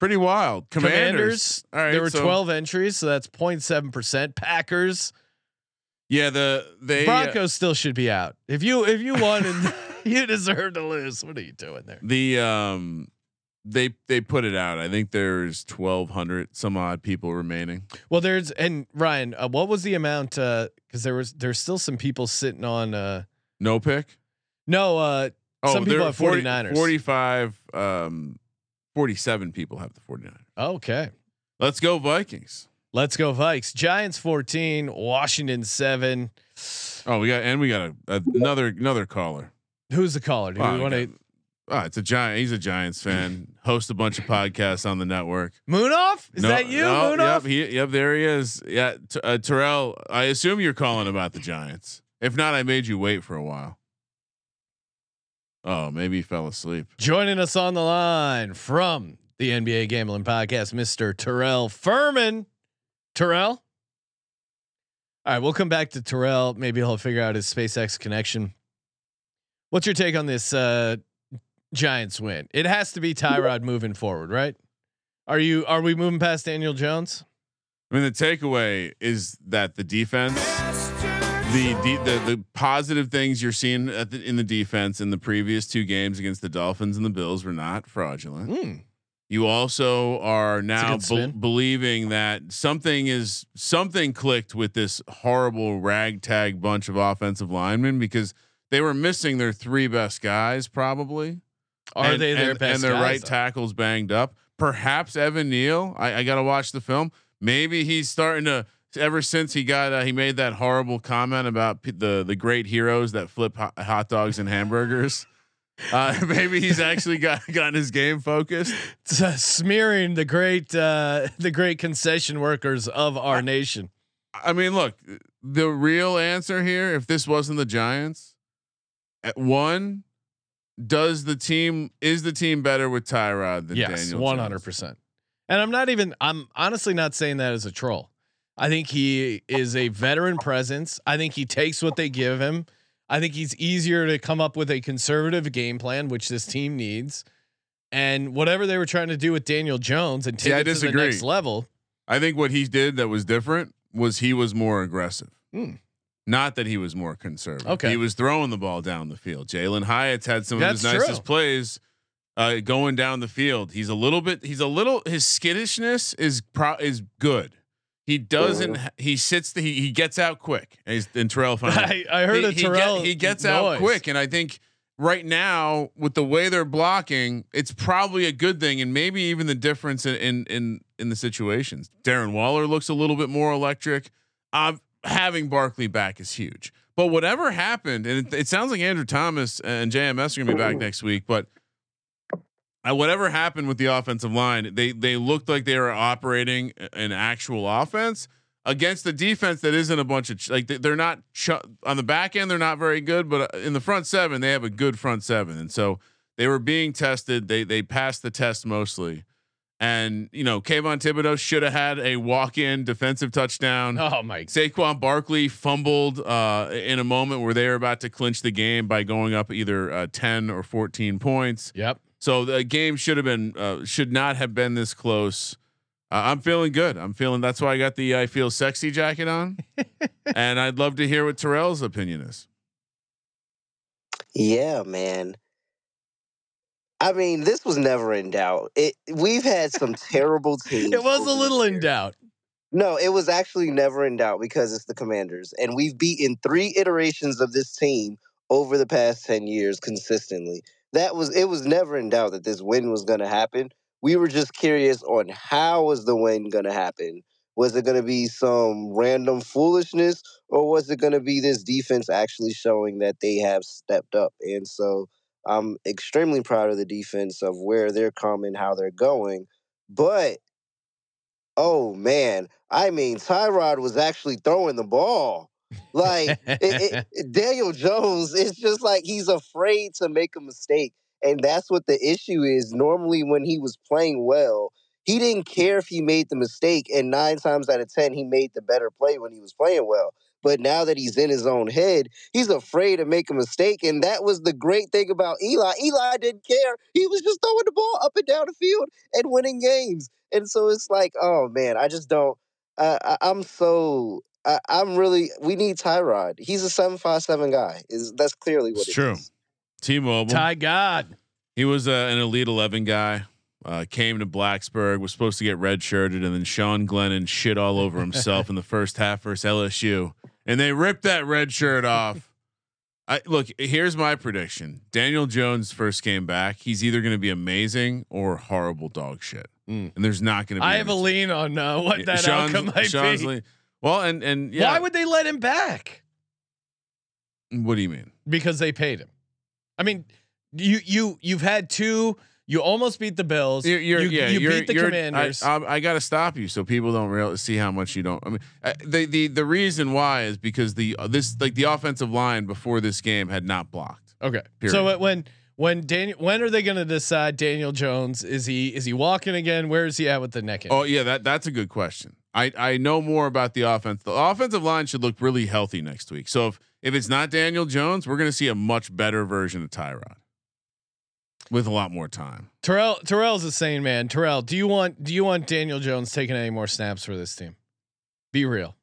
Pretty wild. Commanders. Commanders. All right. there were so- twelve entries, so that's 07 percent. Packers, Yeah. The, they, uh, Broncos still should be out. If you if you won and you deserve to lose, what are you doing there? The um they they put it out. I think there's 1200 some odd people remaining. Well, there's and Ryan, uh, what was the amount? Because there was there's still some people sitting on. uh No pick. No, uh some people have 49ers. 45 um 47 people have the 49ers. Okay, Let's go Vikings. let's go Vikes. Giants 14, Washington seven. Oh, we got and we got a, another another caller. Who's the caller? Do Oh, we want to Oh, it's a giant. He's a Giants fan. Host a bunch of podcasts on the network. Moonoff. Is No- that you? no, moon yep, he, yep, there he is. Yeah, T- uh, Terrell. I assume you're calling about the Giants. If not, I made you wait for a while. Oh, maybe he fell asleep. Joining us on the line from the NBA Gambling Podcast, Mr. Terrell Furman. Terrell. All right, we'll come back to Terrell. Maybe he'll figure out his SpaceX connection. What's your take on this uh, Giants win? It has to be Tyrod moving forward, right? Are you are we moving past Daniel Jones? I mean, the takeaway is that the defense, the de- the the positive things you're seeing at the, in the defense in the previous two games against the Dolphins and the Bills were not fraudulent. Hmm. You also are now be- believing that something is something clicked with this horrible ragtag bunch of offensive linemen because they were missing their three best guys probably. Are and, they their and, best and their guys, right though? tackles banged up? Perhaps Evan Neal. I, I got to watch the film. Maybe he's starting to. Ever since he got, uh, he made that horrible comment about p- the the great heroes that flip hot, hot dogs and hamburgers. Uh, maybe he's actually got gotten his game focused. Uh, smearing the great uh, the great concession workers of our nation. I mean, look, the real answer here, if this wasn't the Giants, at one, does the team is the team better with Tyrod than Yes, Daniel? one Jones? hundred percent. And I'm not even. I'm honestly not saying that as a troll. I think he is a veteran presence. I think he takes what they give him. I think he's easier to come up with a conservative game plan, which this team needs. And whatever they were trying to do with Daniel Jones and take I it to the next level. I think what he did that was different was he was more aggressive. Hmm. Not that he was more conservative. Okay. He was throwing the ball down the field. Jalen Hyatt's had some That's of his nicest true. plays uh, going down the field. He's a little bit. He's a little. His skittishness is pro is good. He doesn't. He sits. The, he he gets out quick. And, he's, and Terrell finally. I, I heard he, a he get- Terrell. he gets noise. out quick, and I think right now with the way they're blocking, it's probably a good thing, and maybe even the difference in in, in in the situations. Darren Waller looks a little bit more electric. Uh, having Barkley back is huge. But whatever happened, and it, it sounds like Andrew Thomas and JMS are going to be back next week. But uh, whatever happened with the offensive line, they they looked like they were operating an actual offense against the defense that isn't a bunch of ch- like they- they're not ch- on the back end. They're not very good, but uh, in the front seven, they have a good front seven, and so they were being tested. They they passed the test mostly. And you know, Kayvon Thibodeaux should have had a walk-in defensive touchdown. Oh my! Saquon Barkley fumbled uh, in a moment where they were about to clinch the game by going up either uh, ten or fourteen points. Yep. So the game should have been uh, should not have been this close. Uh, I'm feeling good. I'm feeling. That's why I got the I feel sexy jacket on, and I'd love to hear what Terrell's opinion is. Yeah, man. I mean, this was never in doubt. It we've had some terrible teams. It was a little in doubt. No, it was actually never in doubt because it's the Commanders, and we've beaten three iterations of this team over the past ten years consistently. That was it was never in doubt that this win was going to happen. We were just curious on how was the win going to happen. Was it going to be some random foolishness, or was it going to be this defense actually showing that they have stepped up? And so I'm extremely proud of the defense of where they're coming, how they're going. But oh man, I mean, Tyrod was actually throwing the ball. Like it, it, Daniel Jones, it's just like he's afraid to make a mistake, and that's what the issue is. Normally, when he was playing well, he didn't care if he made the mistake, and nine times out of ten, he made the better play when he was playing well. But now that he's in his own head, he's afraid to make a mistake, and that was the great thing about Eli. Eli didn't care; he was just throwing the ball up and down the field and winning games. And so it's like, oh man, I just don't. I, I, I'm so. I, I'm really. We need Tyrod. He's a seven five seven guy. Is that's clearly what It's it true. is. T-Mobile. Ty God. He was uh, an elite eleven guy. Uh, came to Blacksburg. Was supposed to get redshirted, and then Sean Glennon shit all over himself in the first half versus LSU, and they ripped that red shirt off. I look. Here's my prediction: Daniel Jones first came back. He's either going to be amazing or horrible dog shit, Mm. and there's not going to be. I have a lean on uh, what between. that Sean's- outcome might Sean's be. lean- well, and and yeah. Why would they let him back? what do you mean? Because they paid him. I mean, you you you've had two. You almost beat the Bills. You're, you're you, yeah, you beat the Commanders. I, I, I got to stop you so people don't real see how much you don't. I mean, uh, the the the reason why is because the uh, this like the offensive line before this game had not blocked. okay. period. So uh, when when Daniel when are they going to decide Daniel Jones is he is he walking again? Where is he at with the neck injury? Oh yeah, that that's a good question. I I know more about the offense. The offensive line should look really healthy next week. So if if it's not Daniel Jones, we're going to see a much better version of Tyrod with a lot more time. Terrell Terrell's a sane man. Terrell, do you want do you want Daniel Jones taking any more snaps for this team? Be real.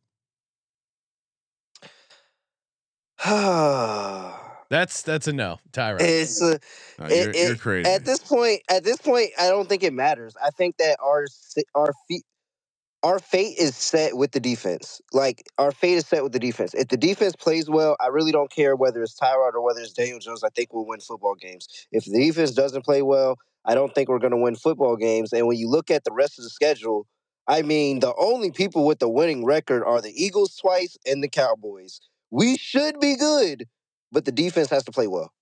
That's that's a no, Tyrod. it's uh, Uh, It- you're, you're crazy. at this point. At this point, I don't think it matters. I think that our our feet. Our fate is set with the defense. Like our fate is set with the defense. If the defense plays well, I really don't care whether it's Tyrod or whether it's Daniel Jones. I think we'll win football games. If the defense doesn't play well, I don't think we're going to win football games. And when you look at the rest of the schedule, I mean, the only people with the winning record are the Eagles twice and the Cowboys. We should be good, but the defense has to play well.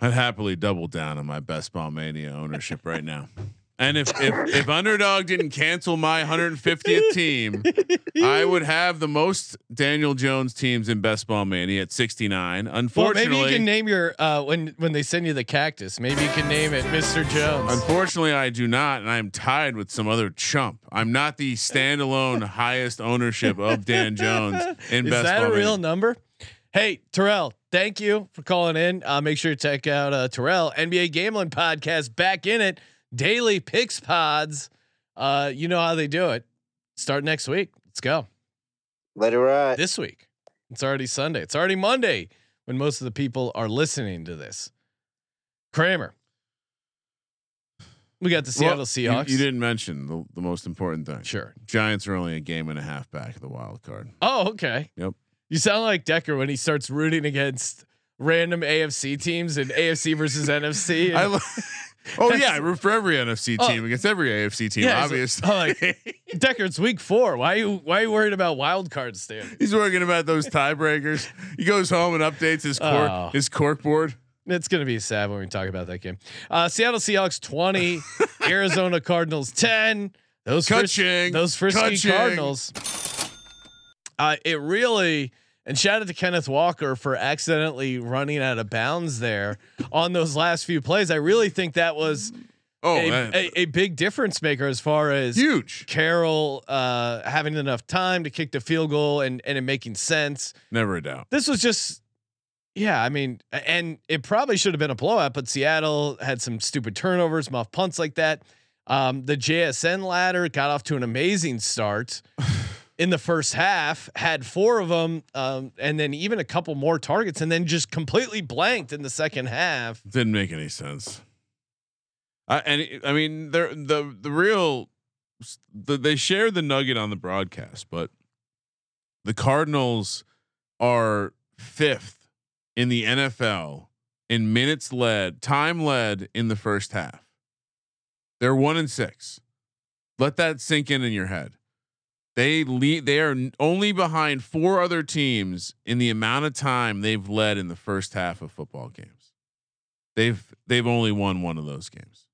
I'd happily double down on my best ball mania ownership right now. And if if if underdog didn't cancel my 150th team, I would have the most Daniel Jones teams in best ball mania at 69. well, Unfortunately, maybe you can name your uh, when when they send you the cactus. Maybe you can name it Mr. Jones. Unfortunately, I do not, and I'm tied with some other chump. I'm not the standalone highest ownership of Dan Jones in Best Ball Man. Is best that ball a real mania. number? Hey, Terrell, thank you for calling in. Uh, make sure to check out uh, Terrell NBA Gambling Podcast. Back in it, daily picks pods. Uh, you know how they do it. Start next week. Let's go. Let it ride. This week, it's already Sunday. It's already Monday when most of the people are listening to this. Kramer, we got the Seattle Well, Seahawks. You, you didn't mention the, the most important thing. Sure. Giants are only a game and a half back of the wild card. Oh, okay. Yep. You sound like Decker when he starts rooting against random AFC teams and AFC versus NFC. I and- lo- Oh yeah, I root for every NFC Oh. team against every AFC team. Yeah, obviously, like- oh, like, Decker, it's week four. Why are you why are you worried about wild card standings? he's worrying about those tiebreakers. He goes home and updates his cork Oh. his cork board. It's gonna be sad when we talk about that game. Uh, Seattle Seahawks twenty, Arizona Cardinals ten. Those fris- those frisky. Cardinals. Uh, it really and shout out to Kenneth Walker for accidentally running out of bounds there on those last few plays. I really think that was Oh, a, a, a big difference maker as far as huge. Carroll uh, having enough time to kick the field goal and and it making sense. Never a doubt. This was just, yeah. I mean, and it probably should have been a blowout, but Seattle had some stupid turnovers, muff punts like that. Um, the JSN ladder got off to an amazing start in the first half, had four of them, um, and then even a couple more targets, and then just completely blanked in the second half. Didn't make any sense. I and I mean, they're the the real. The, they shared the nugget on the broadcast, but the Cardinals are fifth in the NFL in minutes led, time led in the first half. They're one and six. Let that sink in in your head. They lead. They are only behind four other teams in the amount of time they've led in the first half of football games. They've they've only won one of those games.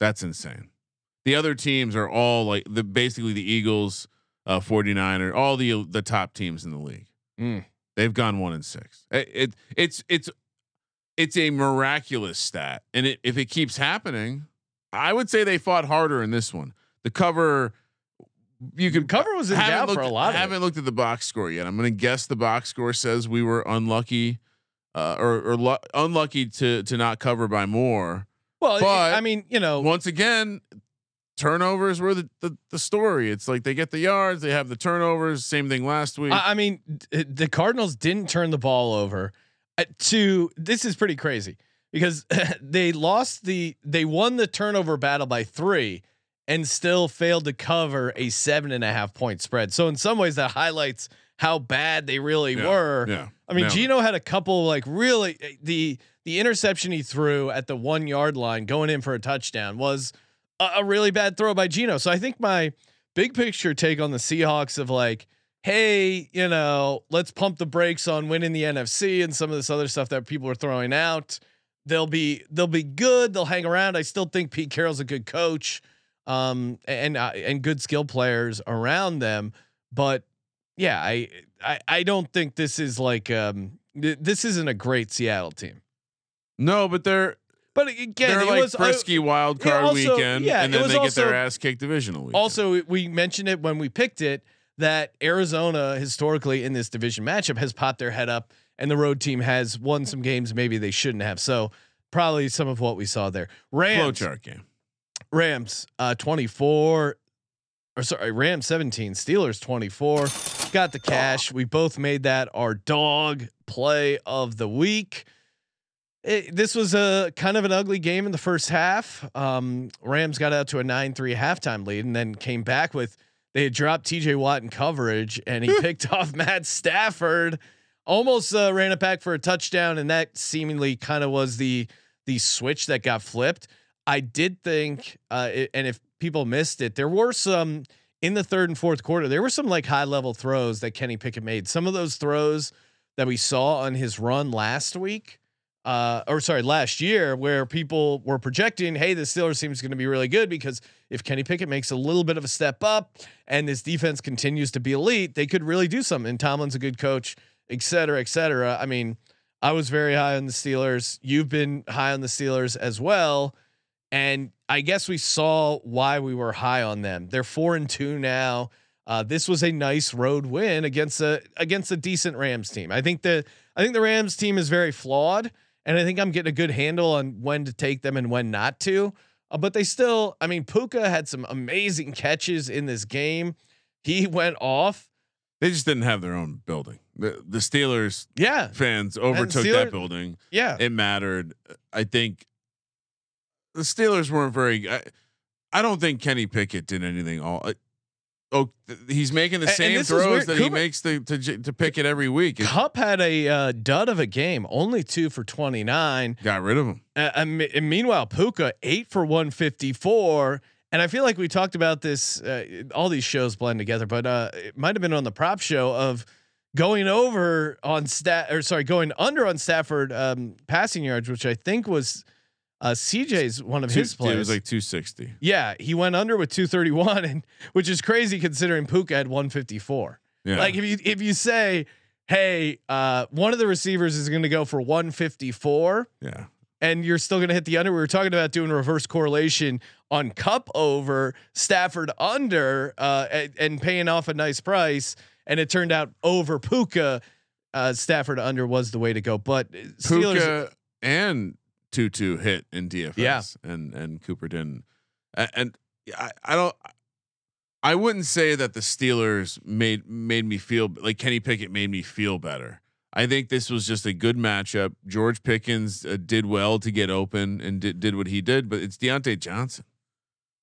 That's insane. The other teams are all like the basically the Eagles, uh 49er, all the the top teams in the league. Mm. They've gone 1 and 6. It, it it's it's it's a miraculous stat. And it, if it keeps happening, I would say they fought harder in this one. The cover you can Cover was in doubt for a lot. Of haven't looked at the box score yet. I'm going to guess the box score says we were unlucky, uh, or, or lu- unlucky to to not cover by more. Well, but- I mean, you know, Once again, turnovers were the, the the story. It's like they get the yards, they have the turnovers. Same thing last week. I, I mean, d- the Cardinals didn't turn the ball over. Uh, to this is pretty crazy because they lost the they won the turnover battle by three and still failed to cover a seven and a half point spread. So in some ways that highlights how bad they really Yeah, were. yeah. I mean. Geno had a couple like really eh, the the interception he threw at the one yard line going in for a touchdown was a, a really bad throw by Geno. So I think my big picture take on the Seahawks of like, hey, you know, let's pump the brakes on winning the NFC and some of this other stuff that people are throwing out. They'll be they'll be good. They'll hang around. I still think Pete Carroll's a good coach, um, and uh, and good skill players around them. But yeah, I I, I don't think this is like um th- this isn't a great Seattle team. no, but they're But again, they're it like was frisky wild yeah, card also- weekend, yeah, and then they get their ass kicked divisional weekend. Also, we mentioned it when we picked it that Arizona historically in this division matchup has popped their head up, and the road team has won some games maybe they shouldn't have. So probably some of what we saw there. Rams, flowchart game. Rams, uh, twenty four. Or sorry, Rams 17, Steelers 24. Got the cash. We both made that our dog play of the week. It, this was a kind of an ugly game in the first half. Um, Rams got out to a 9 3 halftime lead and then came back with they had dropped TJ Watt in coverage and he picked off Matt Stafford, almost uh, ran it back for a touchdown. And that seemingly kind of was the the switch that got flipped. I did think, uh, it, and if people missed it, there were some in the third and fourth quarter. There were some like high level throws that Kenny Pickett made. Some of those throws that we saw on his run last week, uh, or sorry, last year, where people were projecting, hey, the Steelers team is going to be really good because if Kenny Pickett makes a little bit of a step up and this defense continues to be elite, they could really do something. And Tomlin's a good coach, et cetera, et cetera. I mean, I was very high on the Steelers. You've been high on the Steelers as well. And I guess we saw why we were high on them. They're four and two now. Uh, this was a nice road win against a against a decent Rams team. I think the I think the Rams team is very flawed, and I think I'm getting a good handle on when to take them and when not to. Uh, but they still, I mean, Puka had some amazing catches in this game. He went off. They just didn't have their own building. The the Steelers Yeah, fans overtook Steelers- that building. yeah. It mattered. I think the Steelers weren't very. I, I don't think Kenny Pickett did anything all. I, oh, th- he's making the And- same throws that he makes to to, to pick it every week. Kupp had a uh, dud of a game, only two for 29. got rid of him. Uh, and and meanwhile, Puka eight for 154. And I feel like we talked about this. Uh, all these shows blend together, but uh, it might have been on the prop show of going over on stat or sorry, going under on Stafford um, passing yards, which I think was uh, CJ's one of Two- his It was like 260. yeah, he went under with 231, and which is crazy considering Puka had 154. Yeah. Like if you if you say, hey, uh, one of the receivers is going to go for 154 yeah. and you're still going to hit the under. We were talking about doing reverse correlation on Kupp over Stafford under uh, and, and paying off a nice price, and it turned out over Puka. Uh, Stafford under was the way to go, but Steelers. Puka and Tutu hit in DFS. Yeah. and and Cooper didn't. A- And, I, I don't. I wouldn't say that the Steelers made made me feel like Kenny Pickett made me feel better. I think this was just a good matchup. George Pickens uh, did well to get open and did, did what he did, but it's Diontae Johnson.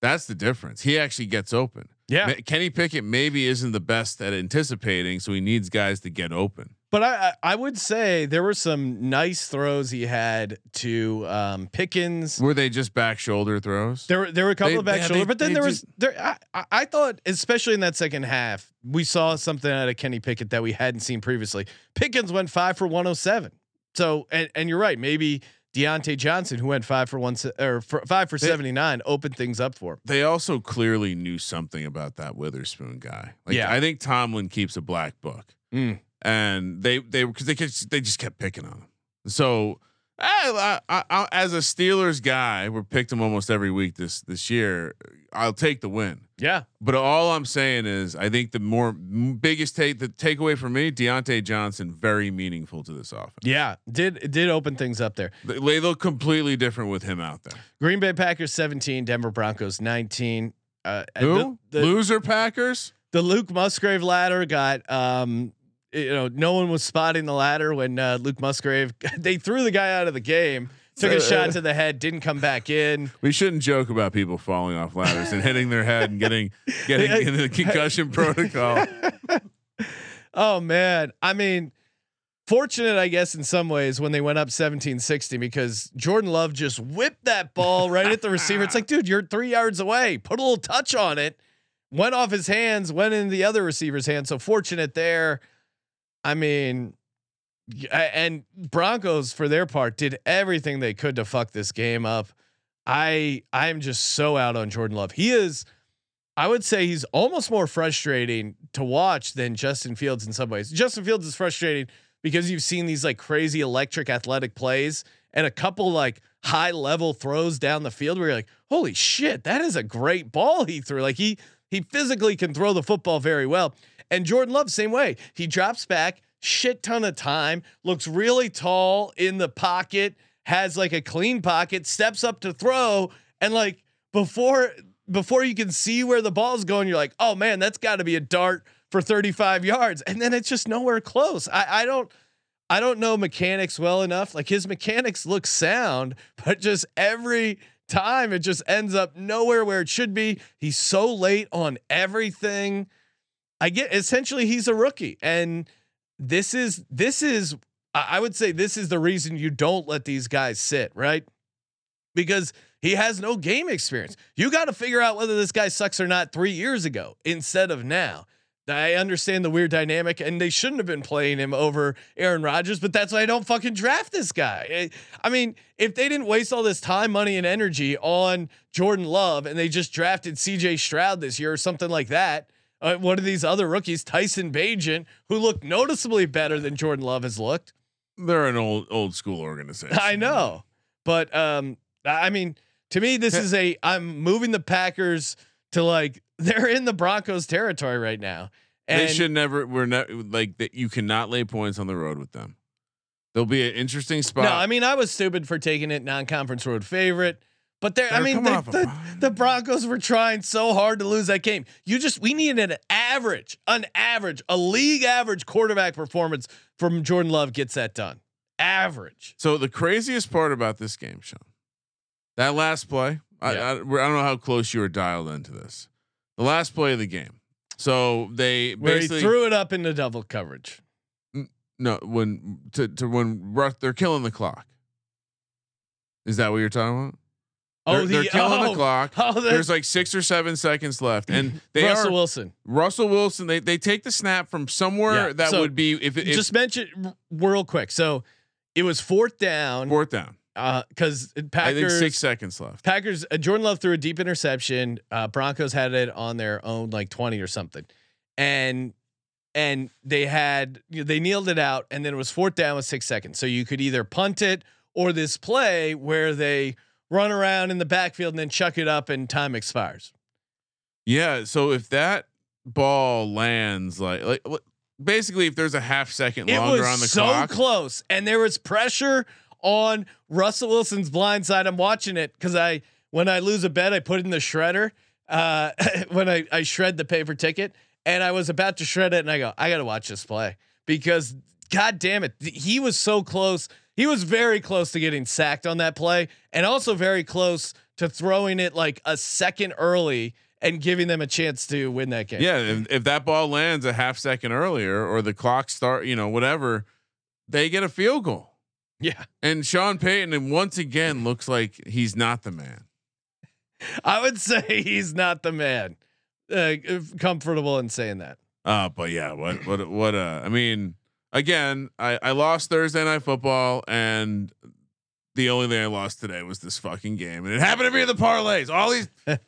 That's the difference. He actually gets open. Yeah, Ma- Kenny Pickett maybe isn't the best at anticipating, so he needs guys to get open. But I, I I would say there were some nice throws he had to um, Pickens. Were they just back shoulder throws? There were there were a couple They- of back yeah, shoulder, they- but then they there was there. I, I- I thought, especially in that second half, we saw something out of Kenny Pickett that we hadn't seen previously. Pickens went five for one hundred seven. So and and you're right, maybe Diontae Johnson, who went five for one or for five for seventy nine, opened things up for him. They also clearly knew something about that Witherspoon guy. Like, Yeah. I think Tomlin keeps a black book, Mm. And they they because they kept, they just kept picking on him. So I, I, I, as a Steelers guy, we picked him almost every week this this year. I'll take the win. Yeah, But all I'm saying is, I think the more biggest take the takeaway for me, Diontae Johnson, very meaningful to this offense. yeah, did did open things up there. They, look completely different with him out there. Green Bay Packers seventeen, Denver Broncos nineteen. Uh, Who the- the- loser Packers? the Luke Musgrave ladder got um you know no one was spotting the ladder when uh, Luke Musgrave they threw the guy out of the game took a shot uh, to the head didn't come back in. We shouldn't joke about people falling off ladders and hitting their head and getting getting into the concussion protocol. oh man. I mean fortunate I guess in some ways when they went up 1760 because Jordan Love just whipped that ball right at the receiver. It's like dude you're 3 yards away. Put a little touch on it. Went off his hands went in the other receiver's hand so fortunate there I mean and Broncos for their part did everything they could to fuck this game up I I'm just so out on Jordan Love he is I would say he's almost more frustrating to watch than Justin Fields in some ways. Justin Fields is frustrating because you've seen these like crazy electric athletic plays and a couple like high level throws down the field where you're like, holy shit, that is a great ball he threw. Like he he physically can throw the football very well. And Jordan Love, same way. He drops back, shit ton of time, looks really tall in the pocket, has like a clean pocket, steps up to throw, and like before before you can see where the ball's going, you're like, oh man, that's got to be a dart for 35 yards, and then it's just nowhere close. I, I don't. I don't know mechanics well enough. Like his mechanics look sound, but just every time it just ends up nowhere where it should be. He's so late on everything. I get essentially he's a rookie, and this is this is I would say this is the reason you don't let these guys sit right because he has no game experience. You got to figure out whether this guy sucks or not three years ago instead of now. I understand the weird dynamic, and they shouldn't have been playing him over Aaron Rodgers, but that's why I don't fucking draft this guy. Eh, I mean, if they didn't waste all this time, money, and energy on Jordan Love, and they just drafted C.J. Stroud this year or something like that, uh, one of these other rookies, Tyson Bagent, who looked noticeably better than Jordan Love has looked. They're an old old school organization. I know, but um, I mean, to me, this is a I'm moving the Packers to like they're in the Broncos territory right now. And they should never. We're not like that. You cannot lay points on the road with them. There'll be an interesting spot. No, I mean I was stupid for taking it non-conference road favorite, but there. I They're mean the, the, Broncos were trying so hard to lose that game. You just we needed an average, an average, a league average quarterback performance from Jordan Love gets that done. Average. So the craziest part about this game, Sean, that last play. I, Yeah. I, I don't know how close you were dialed into this. The last play of the game. So they Where basically threw it up into double coverage. no when to, to when Russ, they're killing the clock. Is that what you're talking about? Oh, they're, they're killing oh, the clock. oh, There's like six or seven seconds left, and they Russell are Wilson. Russell Wilson. They they take the snap from somewhere Yeah, that so would be if, if Just mention real quick. So it was fourth down fourth down. because I think Packers six seconds left. Packers uh, Jordan Love threw a deep interception. Uh, Broncos had it on their own like twenty or something, and and they had they kneeled it out, and then it was fourth down with six seconds. So you could either punt it or this play where they run around in the backfield and then chuck it up and time expires. Yeah. So if that ball lands like like basically if there's a half second It longer on the so clock, so close, and there was pressure on Russell Wilson's blind side. I'm watching it because I when I lose a bet, I put it in the shredder. Uh, when I I shred the paper ticket, and I was about to shred it, and I go, I got to watch this play because God damn it, he was so close. He was very close to getting sacked on that play, and also very close to throwing it like a second early and giving them a chance to win that game. yeah, if, if that ball lands a half second earlier or the clock start, you know, whatever, they get a field goal. yeah. And Sean Payton, and once again, looks like he's not the man. I would say he's not the man. Uh, comfortable in saying that. Uh, but yeah, what what what uh I mean, again, I I lost Thursday night football and the only thing I lost today was this fucking game. And it happened to be in the parlays. All these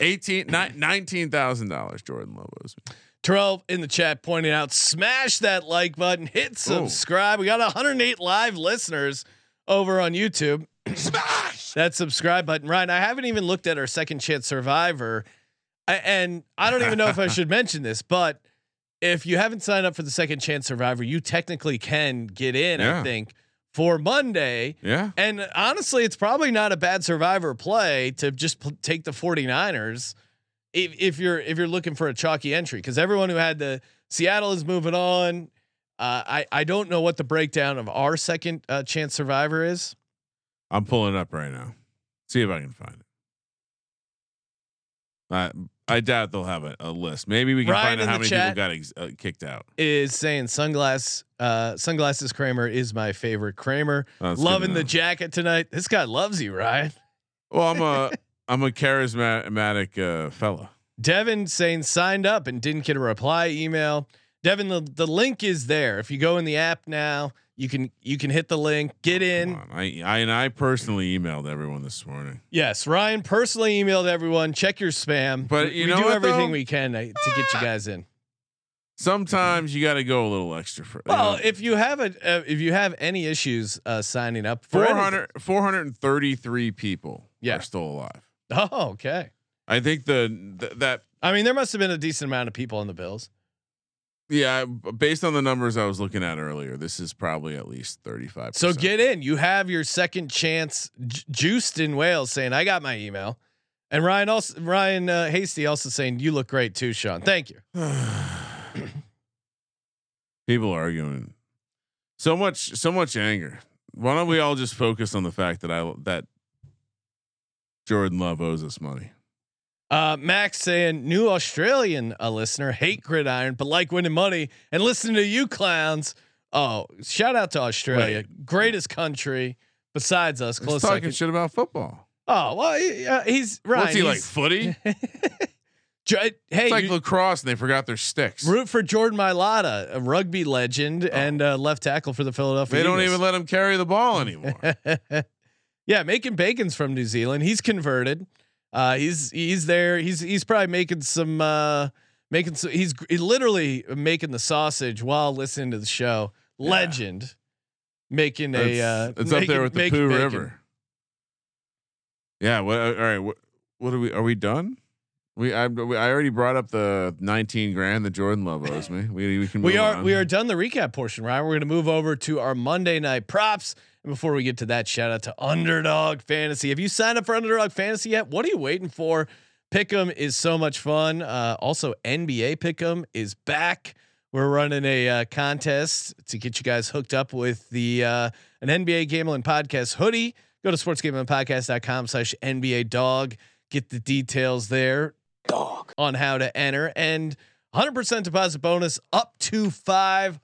18 $19,000 Jordan Lobos. Terrell in the chat pointing out, smash that like button, hit subscribe. We got 108 live listeners over on YouTube. Smash that subscribe button. Ryan, I haven't even looked at our second chance survivor. I, and I don't even know if I should mention this, but if you haven't signed up for the second chance survivor, you technically can get in, I think, for Monday. Yeah. And honestly, it's probably not a bad survivor play to just pl- take the 49ers if, if you're if you're looking for a chalky entry because everyone who had the Seattle is moving on. Uh, I I don't know what the breakdown of our second uh, chance survivor is. I'm pulling it up right now. See if I can find it. I I doubt they'll have a, a list. Maybe we can Ryan find out how many people got ex- uh, kicked out. Is saying sunglass uh, sunglasses Kramer is my favorite Kramer. Oh, Loving the jacket tonight. This guy loves you, Ryan. Well, I'm a I'm a charismatic uh, fella. Devin saying signed up and didn't get a reply email. Devin, the, the link is there. If you go in the app now, you can you can hit the link, get in. I, I and I personally emailed everyone this morning. Yes, Ryan personally emailed everyone. Check your spam. But you we know do what, everything though? we can to, to get you guys in. Sometimes you got to go a little extra for. Well, know. if you have a uh, if you have any issues uh, signing up for anything- 400, 433 people Yeah. are still alive. Oh, okay. I think the th- that I mean, there must have been a decent amount of people on the Bills. Yeah, based on the numbers I was looking at earlier, this is probably at least 35. So get in. You have your second chance. J- Juiced in Wales saying, "I got my email," and Ryan also Ryan uh, Hasty also saying, "You look great too, Sean. Thank you." people arguing so much so much anger. Why don't we all just focus on the fact that I that Jordan Love owes us money? Uh, Max saying, "New Australian a listener hate gridiron, but like winning money and listening to you clowns." Oh, shout out to Australia, greatest country besides us. He's Close talking second. shit about football. Oh well, he, uh, he's right. What's he like footy? hey, It's like you- lacrosse, and they forgot their sticks. root for Jordan Mailata, a rugby legend and uh, left tackle for the Philadelphia. Oh. They don't Eagles. even let him carry the ball anymore. yeah, making bacon's from New Zealand. He's converted. Uh, he's he's there. He's he's probably making some uh, making some. He's gr- literally making the sausage while listening to the show. Legend, making a. Uh, it's, it's up there with the making Pooh. River. Yeah. What? All right. What? What are we? Are we done? We I, we- I already brought up the 19 grand that Jordan Love owes me. We we can. We are on. we are done the recap portion, right? We're going to move over to our Monday night props. And before we get to that, shout out to Underdog Fantasy. Have you signed up for Underdog Fantasy yet? What are you waiting for? Pick'em is so much fun. Uh, also, NBA Pick'em is back. We're running a uh, contest to get you guys hooked up with the uh, an NBA Gambling Podcast hoodie. Go to sportsgamblingpodcast.com slash NBA dog. Get the details there. Dog. on how to enter and 100% deposit bonus up to $500.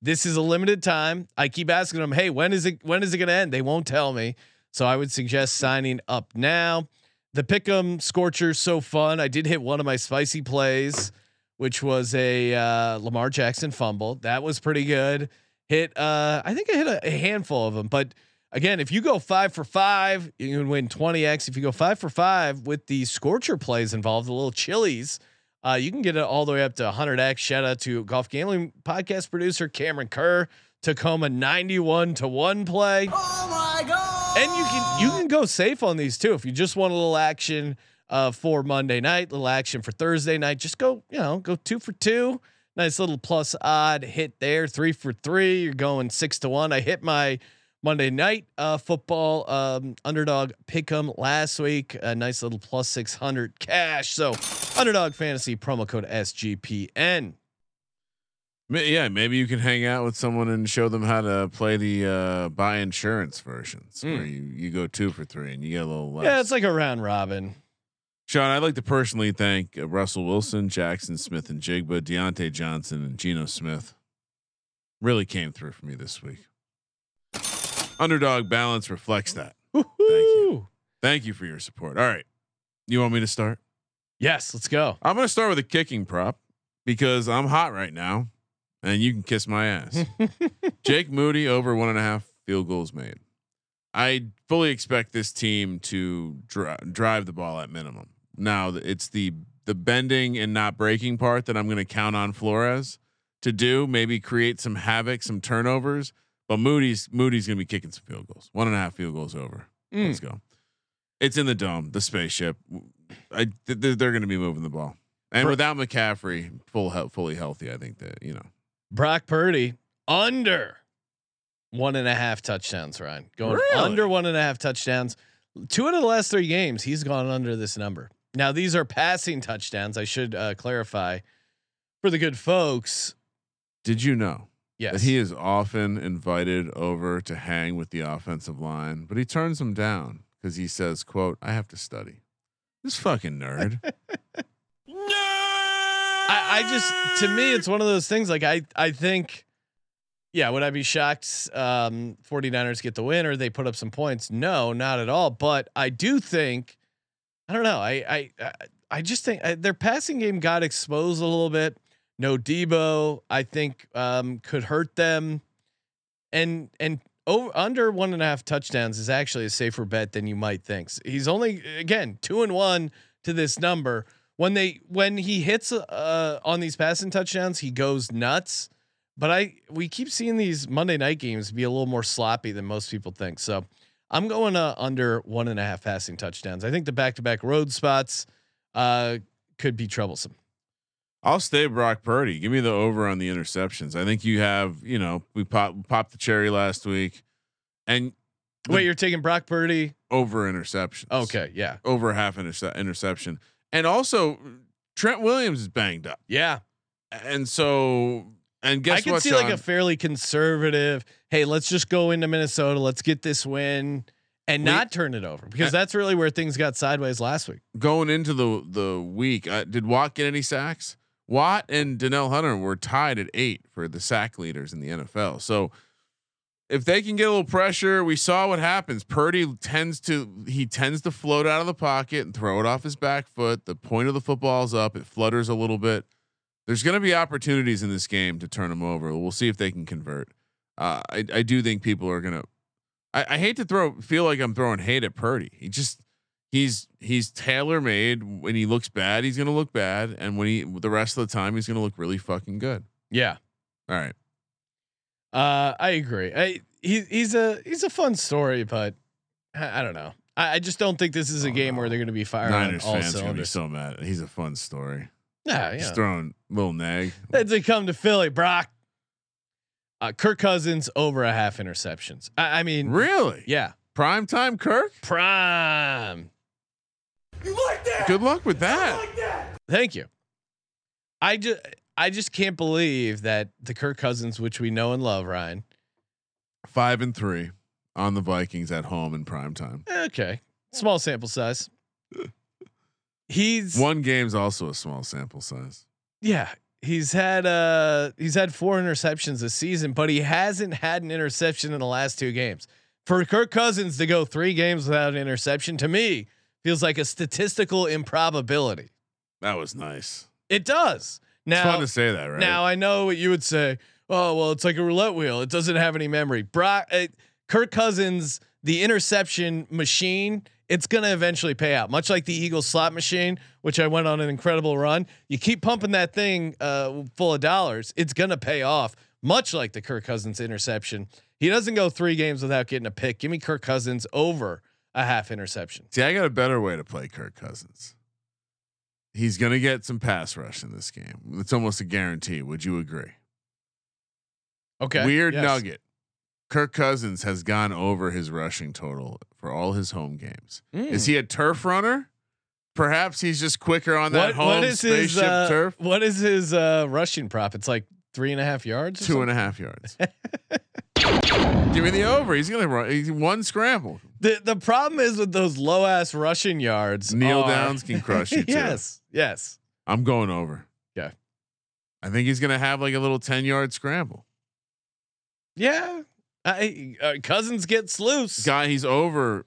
This is a limited time. I keep asking them, "Hey, when is it when is it going to end?" They won't tell me. So I would suggest signing up now. The Pick'em Scorcher so fun. I did hit one of my spicy plays, which was a uh, Lamar Jackson fumble. That was pretty good. Hit uh I think I hit a, a handful of them, but again, if you go five for five, you can win 20x. If you go five for five with the scorcher plays involved, the little chilies, uh, you can get it all the way up to 100x. Shout out to golf gambling podcast producer Cameron Kerr, Tacoma 91 to one play. Oh my god! And you can you can go safe on these too if you just want a little action uh, for Monday night, little action for Thursday night. Just go you know go two for two. Nice little plus odd hit there. Three for three. You're going six to one. I hit my Monday night uh, football um, underdog pick 'em last week. A nice little plus 600 cash. So underdog fantasy promo code SGPN. Yeah, maybe you can hang out with someone and show them how to play the uh, buy insurance versions, where Mm. you you go two for three and you get a little less. Yeah, it's like a round robin. Sean, I'd like to personally thank uh, Russell Wilson, Jackson Smith, and Jigba, Diontae Johnson, and Geno Smith. Really came through for me this week. Underdog balance reflects that. Thank you. Thank you for your support. All right, you want me to start? Yes, let's go. I'm going to start with a kicking prop because I'm hot right now, and you can kiss my ass. Jake Moody over one and a half field goals made. I fully expect this team to dri- drive the ball at minimum. Now it's the the bending and not breaking part that I'm going to count on Flores to do. Maybe create some havoc, some turnovers. But Moody's Moody's going to be kicking some field goals. One and a half field goals over. Mm. Let's go. It's in the dome, the spaceship. I th- th- they're going to be moving the ball, and For- without McCaffrey full he- fully healthy, I think that you know Brock Purdy under one and a half touchdowns, Ryan. Going Really? under one and a half touchdowns. Two out of the last three games, he's gone under this number. Now, these are passing touchdowns. I should uh, clarify for the good folks. Did you know Yes. that he is often invited over to hang with the offensive line, but he turns them down because he says, "quote I have to study." This fucking nerd. I, I just to me it's one of those things like I I think yeah, would I be shocked um 49ers get the win or they put up some points? No, not at all, but I do think I don't know. I I I, I just think uh, their passing game got exposed a little bit. No Deebo, I think um could hurt them. And and over under one and a half touchdowns is actually a safer bet than you might think. He's only again two and one to this number. When they when he hits uh on these passing touchdowns, he goes nuts. But I we keep seeing these Monday night games be a little more sloppy than most people think. So I'm going uh, under one and a half passing touchdowns. I think the back to back road spots uh could be troublesome. I'll stay Brock Purdy. Give me the over on the interceptions. I think you have, you know, we popped popped the cherry last week, and Wait, you're taking Brock Purdy? over interceptions. Okay, yeah, over half interce- interception, and also Trent Williams is banged up, yeah. and so and guess I can what? see like a fairly conservative. Hey, let's just go into Minnesota. Let's get this win and We- not turn it over because that's really where things got sideways last week. going into the the week, uh, did Watt get any sacks? Watt and Danielle Hunter were tied at eight for the sack leaders in the NFL. So if they can get a little pressure, we saw what happens. Purdy tends to he tends to float out of the pocket and throw it off his back foot. The point of the football's up. It flutters a little bit. There's going to be opportunities in this game to turn them over. We'll see if they can convert. Uh, I I do think people are gonna. I, I hate to throw feel like I'm throwing hate at Purdy. He just he's he's tailor made. When he looks bad, he's gonna look bad, and when he the rest of the time, he's gonna look really fucking good. Yeah, All right, uh, I agree. I, he, he's a he's a fun story, but I, I don't know. I, I just don't think this is a Oh, game no. where they're going to be firing Niners all fans are gonna be so mad. He's a fun story. Yeah, Just throwing little nag. As they come to Philly, Brock, uh, Kirk Cousins over a half interceptions. I, I mean, Really? yeah, Prime time, Kirk. prime. Good luck with that. Thank you. I just I just can't believe that the Kirk Cousins, which we know and love, Ryan. Five and three on the Vikings at home in prime time. Okay, small sample size. he's One game's also a small sample size. yeah. He's had uh he's had four interceptions this season, but he hasn't had an interception in the last two games. For Kirk Cousins to go three games without an interception, to me, feels like a statistical improbability. That was nice. It does. Now, it's fun to say that, right? Now I know what you would say. Oh well, it's like a roulette wheel. It doesn't have any memory. Brock, uh, Kirk Cousins, the interception machine. It's gonna eventually pay out, much like the Eagles slot machine, which I went on an incredible run. You keep pumping that thing uh, full of dollars, it's gonna pay off. Much like the Kirk Cousins interception, he doesn't go three games without getting a pick. Give me Kirk Cousins over a half interception. See, I got a better way to play Kirk Cousins. He's gonna get some pass rush in this game. It's almost a guarantee. Would you agree? Okay. Weird yes. nugget. Kirk Cousins has gone over his rushing total for all his home games. Is he a turf runner? Perhaps he's just quicker on that what, home what is spaceship his uh, turf. what is his uh, rushing prop? It's like three and a half yards. Two and a half yards. Give me the over. He's gonna run. He's one scramble. The the problem is with those low ass rushing yards. Kneel are- downs can crush you too. yes, yes. I'm going over. Yeah. I think he's gonna have like a little ten yard scramble. Yeah. I, uh, Cousins gets loose. Guy, he's over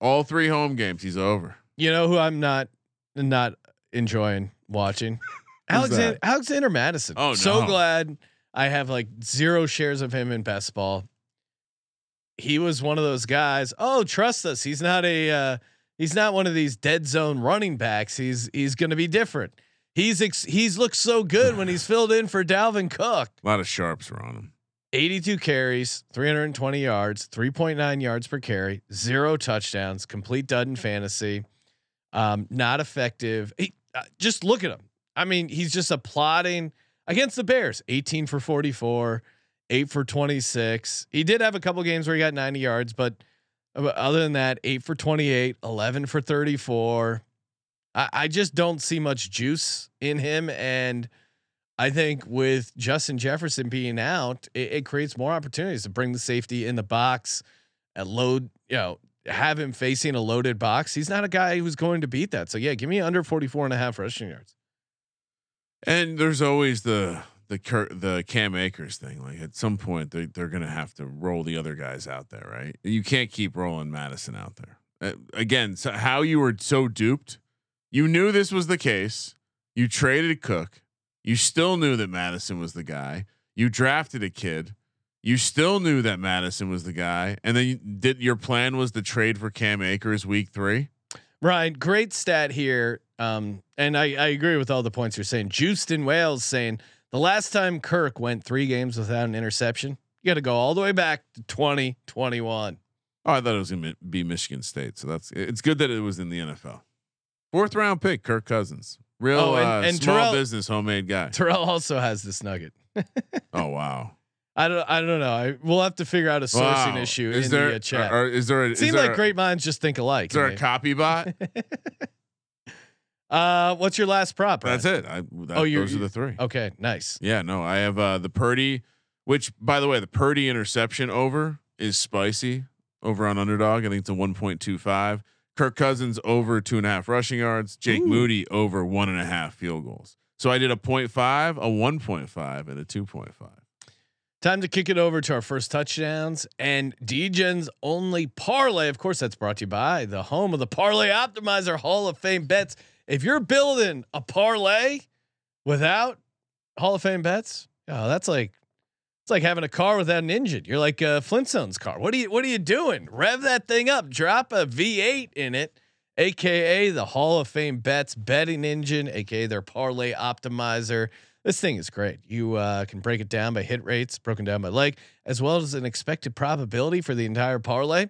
all three home games. He's over. You know who I'm not not enjoying watching? Alexander Alexander Mattison. Oh, So glad I have like zero shares of him in best ball. He was one of those guys. Oh, trust us. He's not a uh, he's not one of these dead zone running backs. He's he's going to be different. He's ex- he's looked so good when he's filled in for Dalvin Cook. A lot of sharps were on him. 82 carries, 320 yards, 3.9 yards per carry, zero touchdowns, complete dud in fantasy. Um, not effective. He, uh, just look at him. I mean, he's just applauding against the Bears. 18 for 44, eight for 26. He did have a couple games where he got 90 yards, but uh, other than that, eight for 28, 11 for 34. I, I just don't see much juice in him. And I think with Justin Jefferson being out, it, it creates more opportunities to bring the safety in the box and load, you know, have him facing a loaded box. He's not a guy who's going to beat that. So yeah, give me under 44 and a half rushing yards. And there's always the the Kurt, the Cam Akers thing. Like at some point they they're gonna have to roll the other guys out there, right? You can't keep rolling Mattison out there. Uh, again, so how you were so duped. You knew this was the case. You traded Cook. You still knew that Mattison was the guy. You drafted a kid. You still knew that Mattison was the guy, and then you did your plan was to trade for Cam Akers week three. Ryan, great stat here. Um, and I, I agree with all the points you're saying. Juiced in Wales saying the last time Kirk went three games without an interception, you got to go all the way back to 2021. Oh, I thought it was going to be Michigan State, so that's it's good that it was in the NFL. Fourth round pick, Kirk Cousins, real Oh, and- uh, and small Terrell- business, homemade guy. Terrell also has this nugget. oh wow, I don't. I don't know. I, we'll have to figure out a sourcing wow. issue Is in there the uh, chat. Is there? A, is Seems there like a- great minds just think alike. Is there a copy bot? uh, what's your last prop? That's it. I, that, Oh, those are the three. Okay, nice. Yeah, no, I have uh, the Purdy, which by the way, the Purdy interception over is spicy over on underdog. I think it's a one point two five. Kirk Cousins over two and a half rushing yards. Jake Ooh. Moody over one and a half field goals. So I did a 0.5, a 1.5, and a 2.5. Time to kick it over to our first touchdowns and Degens only parlay. Of course, that's brought to you by the home of the Parlay Optimizer Hall of Fame bets. If you're building a parlay without Hall of Fame bets, oh, that's like it's like having a car without an engine. You're like a Flintstones car. What are you What are you doing? Rev that thing up. Drop a V8 in it, aka the Hall of Fame bets betting engine, aka their parlay optimizer. This thing is great. You uh, can break it down by hit rates, broken down by leg, as well as an expected probability for the entire parlay.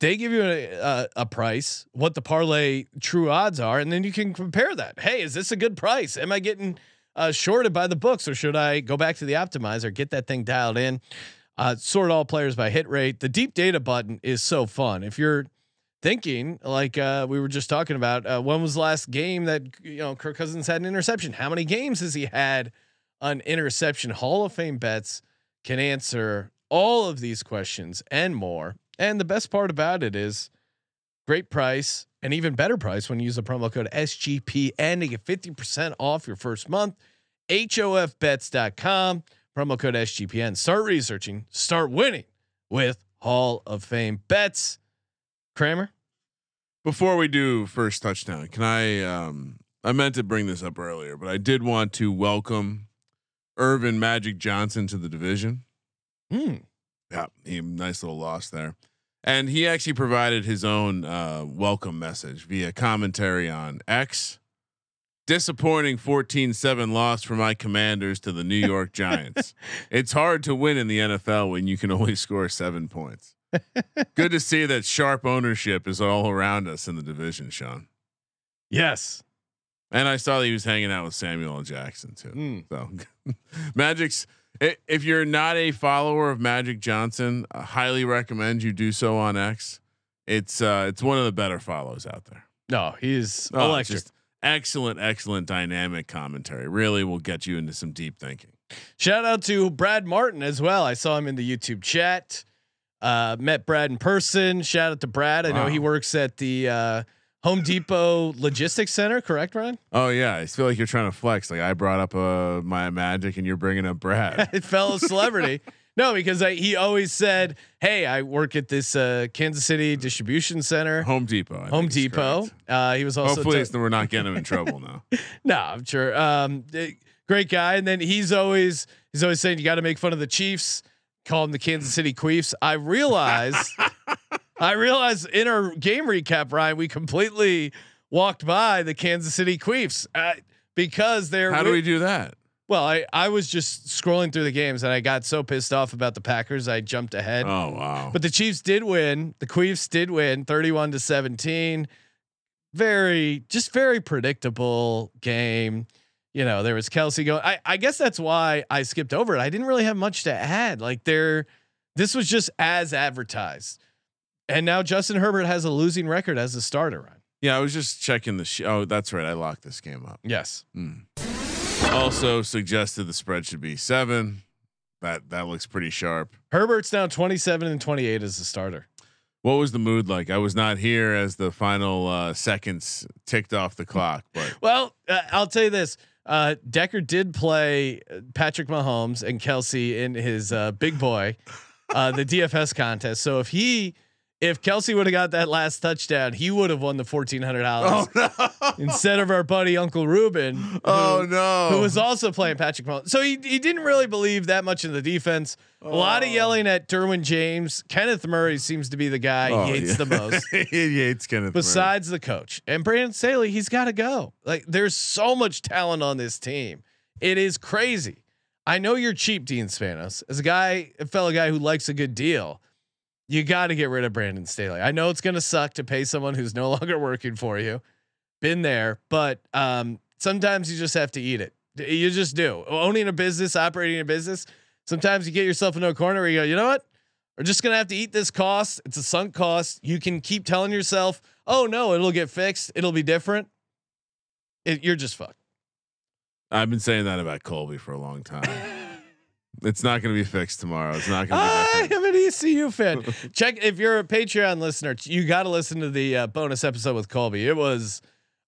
They give you a, a, a price, what the parlay true odds are, and then you can compare that. Hey, is this a good price? Am I getting uh, shorted by the books, or should I go back to the optimizer, get that thing dialed in, uh, sort all players by hit rate? The deep data button is so fun. If you're thinking like uh, we were just talking about uh, when was the last game that you know Kirk Cousins had an interception? How many games has he had an interception? Hall of Fame bets can answer all of these questions and more. And the best part about it is Great price, and even better price when you use the promo code SGPN to get 50% off your first month. HOFBets.com, promo code SGPN. Start researching, start winning with Hall of Fame bets. Kramer? Before we do first touchdown, can I? Um, I meant to bring this up earlier, but I did want to welcome Earvin Magic Johnson to the division. Hmm. Yeah, he nice little loss there, and he actually provided his own uh, welcome message via commentary on X. Disappointing 14-7 loss for my Commanders to the New York Giants. it's hard to win in the NFL when you can only score seven points. Good to see that sharp ownership is all around us in the division, Sean. Yes. And I saw that he was hanging out with Samuel L. Jackson too. Mm. So, Magic's. If you're not a follower of Magic Johnson, I highly recommend you do so on X. It's uh, it's one of the better follows out there. No, he's Oh, electric. excellent, excellent dynamic commentary. Really will get you into some deep thinking. Shout out to Brad Martin as well. I saw him in the YouTube chat. Uh, met Brad in person. Shout out to Brad. I know he works at the uh, Home Depot Logistics Center. Correct, Ryan? Oh yeah, I feel like you're trying to flex. Like I brought up uh, my Magic, and you're bringing up Brad. Fellow celebrity. no, because I, he always said, "Hey, I work at this uh, Kansas City distribution center, Home Depot. I Home Depot." Uh, he was also Hopefully, t- we're not getting him in trouble now. no, I'm sure. Um, eh, great guy. And then he's always he's always saying you got to make fun of the Chiefs. Call them the Kansas City Queefs. I realize, I realize in our game recap, Ryan, we completely walked by the Kansas City Queefs uh, because they're. How do we do that? Well, I I was just scrolling through the games and I got so pissed off about the Packers, I jumped ahead. Oh wow! But the Chiefs did win. The Queefs did win 31 to 17. Very, just very predictable game. You know, there was Kelce going. I, I guess that's why I skipped over it. I didn't really have much to add. Like there, this was just as advertised. And now Justin Herbert has a losing record as a starter, Ryan. Yeah, I was just checking the. Sh- oh, that's right. I locked this game up. Yes. Hmm. Also suggested the spread should be seven. That that looks pretty sharp. Herbert's now 27 and 28 as a starter. What was the mood like? I was not here as the final uh, seconds ticked off the clock, but Well, uh, I'll tell you this. Uh, Decker did play Patrick Mahomes and Kelce in his uh, big boy, uh, the DFS contest. So if he, if Kelce would have got that last touchdown, he would have won the fourteen hundred oh, dollars oh, no! instead of our buddy Uncle Ruben. Oh, who- oh no! Who was also playing Patrick Mahomes? So he he didn't really believe that much in the defense. A lot of oh. yelling at Derwin James. Kenneth Murray seems to be the guy Oh, he hates yeah. the most he hates Kenneth. Murray. besides the coach and Brandon Staley, he's got to go. Like there's so much talent on this team. It is crazy. I know you're cheap, Dean Spanos. As a guy, a fellow guy who likes a good deal, you got to get rid of Brandon Staley. I know it's going to suck to pay someone who's no longer working for you. Been there, but um, sometimes you just have to eat it. You just do. Owning a business, operating a business, sometimes you get yourself into a corner where you go, you know what? We're just gonna have to eat this cost. It's a sunk cost. You can keep telling yourself, "Oh no, it'll get fixed. It'll be different." It, you're just fucked. I've been saying that about Colby for a long time. it's not going to be fixed tomorrow. It's not going to be I different. am ECU fan. Check if you're a Patreon listener. You got to listen to the uh, bonus episode with Colby. It was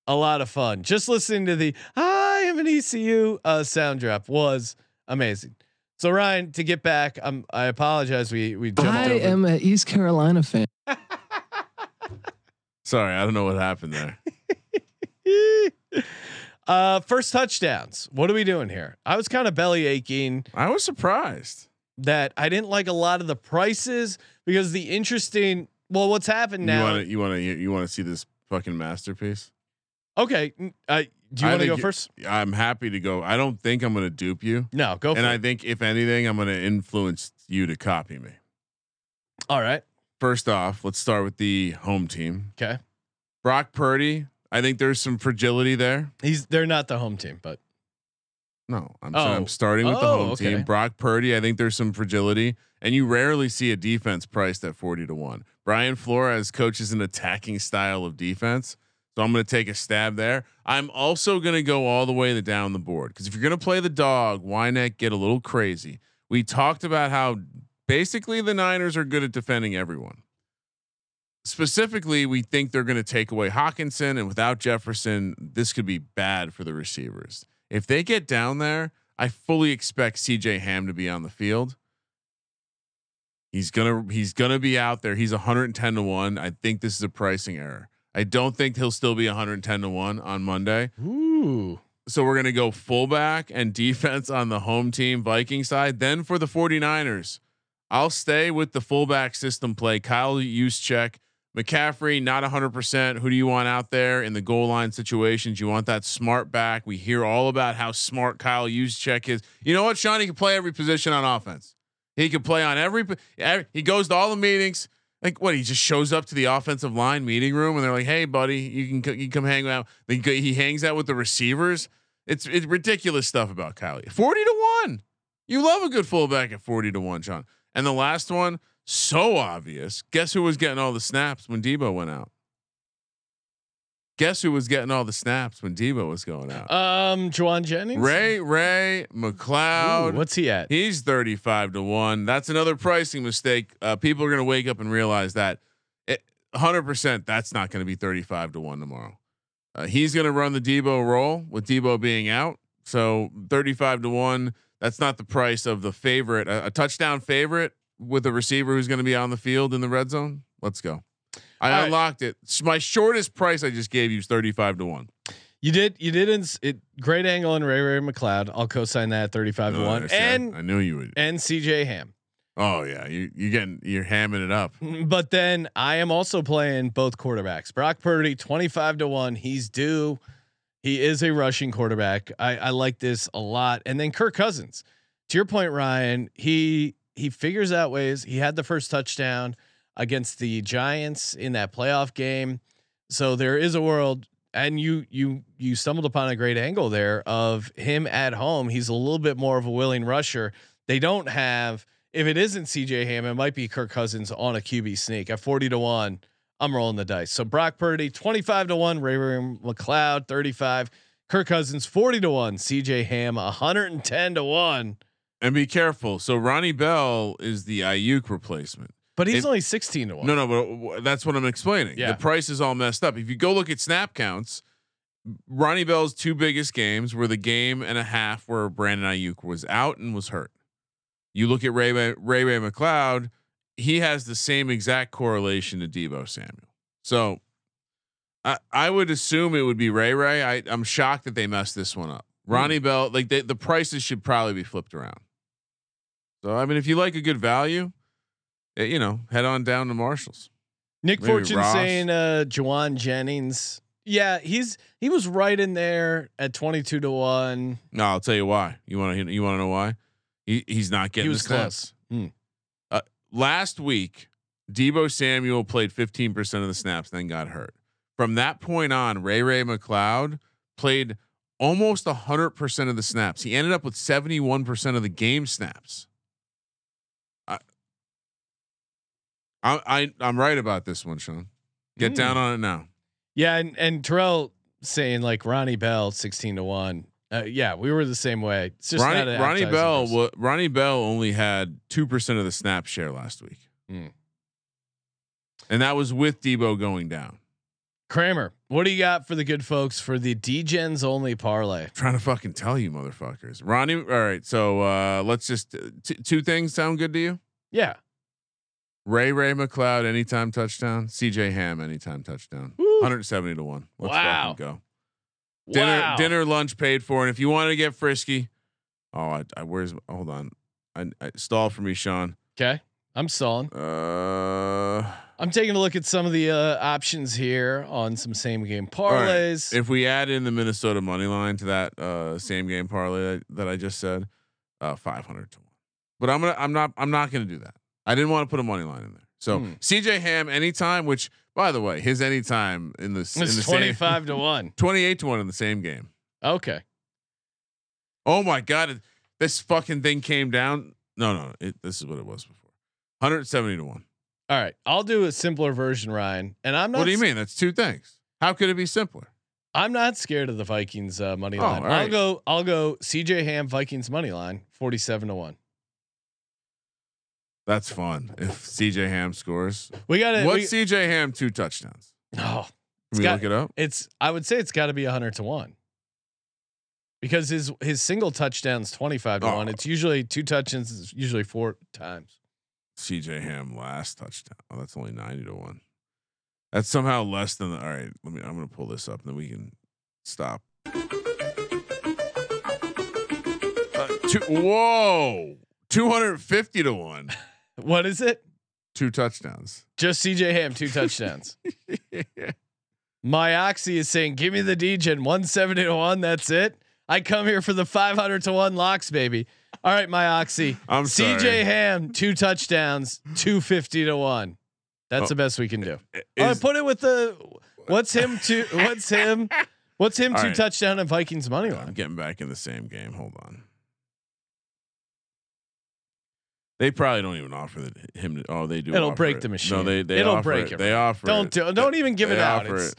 a lot of fun. Just listening to the "I am an ECU" uh, sound drop was amazing. So Ryan, to get back, um, I apologize. We we jumped I over. am an East Carolina fan. Sorry, I don't know what happened there. uh, first touchdowns. What are we doing here? I was kind of belly aching I was surprised. That I didn't like a lot of the prices because the interesting. Well, what's happened You now? you want to you want to see this fucking masterpiece? okay, uh, do you want to go first? I'm happy to go. I don't think I'm going to dupe you, No, go for and I it. think if anything, I'm going to influence you to copy me. All right. First off, let's start with the home team. Okay. Brock Purdy. I think there's some fragility there. He's they're not the home team, but No, I'm, Oh. I'm starting with the Oh, home okay. team. Brock Purdy. I think there's some fragility, and you rarely see a defense priced at 40 to one. Brian Flores coaches an attacking style of defense, so I'm going to take a stab there. I'm also going to go all the way the down the board because if you're going to play the dog, why not get a little crazy? We talked about how basically the Niners are good at defending everyone. specifically, we think they're going to take away Hockenson, and without Jefferson, this could be bad for the receivers. If they get down there, I fully expect CJ Ham to be on the field. He's gonna he's gonna be out there. He's 110 to one. I think this is a pricing error. I don't think he'll still be 110 to one on Monday. Ooh. So we're gonna go fullback and defense on the home team Viking side. Then for the 49ers, I'll stay with the fullback system play. Kyle Juszczyk, McCaffrey, not 100%. Who do you want out there in the goal line situations? You want that smart back. We hear all about how smart Kyle Juszczyk is. You know what, Sean? He can play every position on offense. He can play on every, every. He goes to all the meetings. Like what? He just shows up to the offensive line meeting room, and they're like, "Hey, buddy, you can you can come hang out." He hangs out with the receivers. It's it's ridiculous stuff about Kyle. Forty to one. You love a good fullback at forty to one, Sean. And the last one, so obvious. Guess who was getting all the snaps when Deebo went out? Guess who was getting all the snaps when Deebo was going out? Um, Jauan Jennings. Ray Ray McCloud. Ooh, what's he at? He's 35 to 1. That's another pricing mistake. Uh, people are going to wake up and realize that it, 100% that's not going to be 35 to 1 tomorrow. Uh, he's going to run the Deebo role with Deebo being out. So 35 to 1, that's not the price of the favorite. A, a touchdown favorite with a receiver who's going to be on the field in the red zone. Let's go. I All right. unlocked it. S- My shortest price I just gave you is 35 to 1. You did. You did. Ins- it great angle on Ray Ray McCloud. I'll co-sign that at thirty-five to Uh, one. I And I knew you would. and CJ Ham. Oh yeah, you you getting you're hamming it up. But then I am also playing both quarterbacks. Brock Purdy, 25 to 1. He's due. He is a rushing quarterback. I, I like this a lot. And then Kirk Cousins. To your point, Ryan, he he figures out ways. He had the first touchdown against the Giants in that playoff game. So there is a world and you you you stumbled upon a great angle there of him at home. He's a little bit more of a willing rusher. They don't have if it isn't CJ Ham, it might be Kirk Cousins on a QB sneak at 40 to 1. I'm rolling the dice. So Brock Purdy, 25 to 1, Ray McCloud, 35, Kirk Cousins, 40 to 1, CJ Ham, 110 to 1. And be careful. So Ronnie Bell is the Aiyuk replacement. But he's only 16 to 1. No, no, but that's what I'm explaining. Yeah. The price is all messed up. If you go look at snap counts, Ronnie Bell's two biggest games were the game and a half where Brandon Aiyuk was out and was hurt. You look at Ray Ray, Ray, McCloud, he has the same exact correlation to Deebo Samuel. So I, I would assume it would be Ray Ray. I, I'm shocked that they messed this one up. Hmm. Ronnie Bell, like they, the prices should probably be flipped around. So I mean, if you like a good value, eh, you know, head on down to Marshalls. Nick Maybe Fortune Ross. saying uh Jauan Jennings. Yeah, he's he was right in there at 22 to 1. No, I'll tell you why. You want to you want to know why? He he's not getting He was close. Hmm. Uh, last week, Deebo Samuel played 15% of the snaps, then got hurt. From that point on, Ray Ray McCloud played almost 100% of the snaps. He ended up with 71% of the game snaps. I, I, I I'm right about this one, Sean. Get Hmm. down on it now. Yeah, and and Terrell saying like Ronnie Bell 16 to 1. Uh, yeah, we were the same way. It's just Ronnie, Ronnie Bell, wa- Ronnie Bell only had two percent of the snap share last week, Hmm. and that was with Deebo going down. Kramer, what do you got for the good folks for the Degens only parlay? trying to fucking tell you, motherfuckers. Ronnie, all right. So uh, let's just uh, t- two things sound good to you. Yeah. Ray Ray McCloud anytime touchdown. CJ Ham anytime touchdown. Woo. 170 to one. Let's Wow. go. Dinner, wow. dinner, lunch paid for, and if you want to get frisky, oh, I, I where's hold on, I, I stall for me, Sean. Okay. I'm stalling. Uh, I'm taking a look at some of the uh, options here on some same game right. parlays. if we add in the Minnesota money line to that uh, same game parlay that, that I just said, uh, 500 to one. But I'm gonna, I'm not, I'm not gonna do that. I didn't want to put a money line in there. So Hmm. CJ Ham anytime, which by the way, his anytime in the, in the it's same- 25 to 1. 28 to one in the same game. Okay. Oh my god, this fucking thing came down. No, no, it, this is what it was before. 170 to one. All right. I'll do a simpler version, Ryan. And I'm not What do you s- mean? That's two things. How could it be simpler? I'm not scared of the Vikings uh, money Oh, line. I'll go I'll go CJ Ham Vikings money line 47 to 1. That's fun. If CJ Ham scores, We got to. what's CJ Ham two touchdowns? Oh, Can we got- look it up? it's. I would say it's got to be hundred to one. Because his his single touchdowns twenty five to Oh. one. It's usually two touchdowns. It's usually four times. CJ Ham last touchdown. Oh, that's only ninety to one. That's somehow less than the. All right, let me. I'm gonna pull this up, and then we can stop. Uh, two, whoa, two hundred fifty to one. What is it? Two touchdowns. Just CJ Ham two touchdowns. My Oxy is saying, "Give me the DJ 170 to one. That's it. I come here for the 500 to one locks, baby. All right, my Oxy. I'm CJ sorry. Ham two touchdowns, 250 to one. That's Oh. the best we can do. All right, Is- put it with the. What's him two? What's him? What's him All two right. touchdown and Vikings money line. I'm getting back in the same game. Hold on. They probably don't even offer the, him. To, oh, they do. It'll break it. the machine. No, they they It'll offer break it. it, They offer. Don't it. do, don't even give it They out. offer It's, it.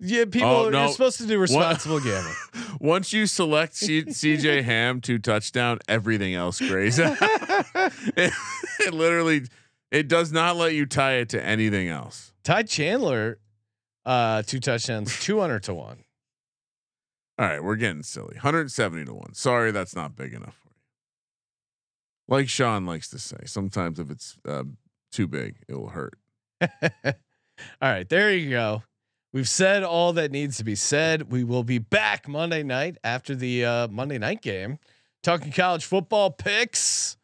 yeah, people. Oh, You're supposed to do responsible gambling. Once you select C- CJ Ham to touchdown, everything else grays. it, it literally, it does not let you tie it to anything else. Ty Chandler, uh, two touchdowns, 200 to one. All right, we're getting silly. 170 to one. Sorry, that's not big enough. Like Sean likes to say, sometimes if it's uh, too big, it will hurt. all right, there you go. We've said all that needs to be said. We will be back Monday night after the uh, Monday night game, talking college football picks.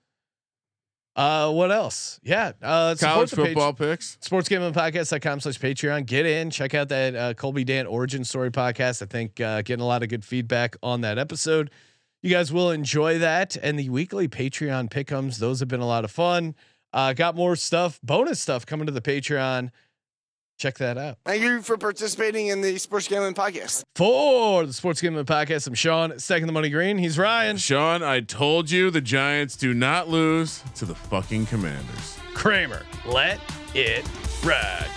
Uh, what else? Yeah, uh, College the page- football picks. sportsgamblingpodcast.com slash patreon get in check out that uh, colby dan origin story podcast i think uh, getting a lot of good feedback on that episode you guys will enjoy that and the weekly patreon pickums. Those have been a lot of fun. Uh, got more stuff bonus stuff coming to the patreon. Check that out. Thank you for participating in the Sports Gambling Podcast. for the sports gambling podcast i'm sean second the money green. He's ryan. Sean, I told you the Giants do not lose to the fucking Commanders. kramer let it ride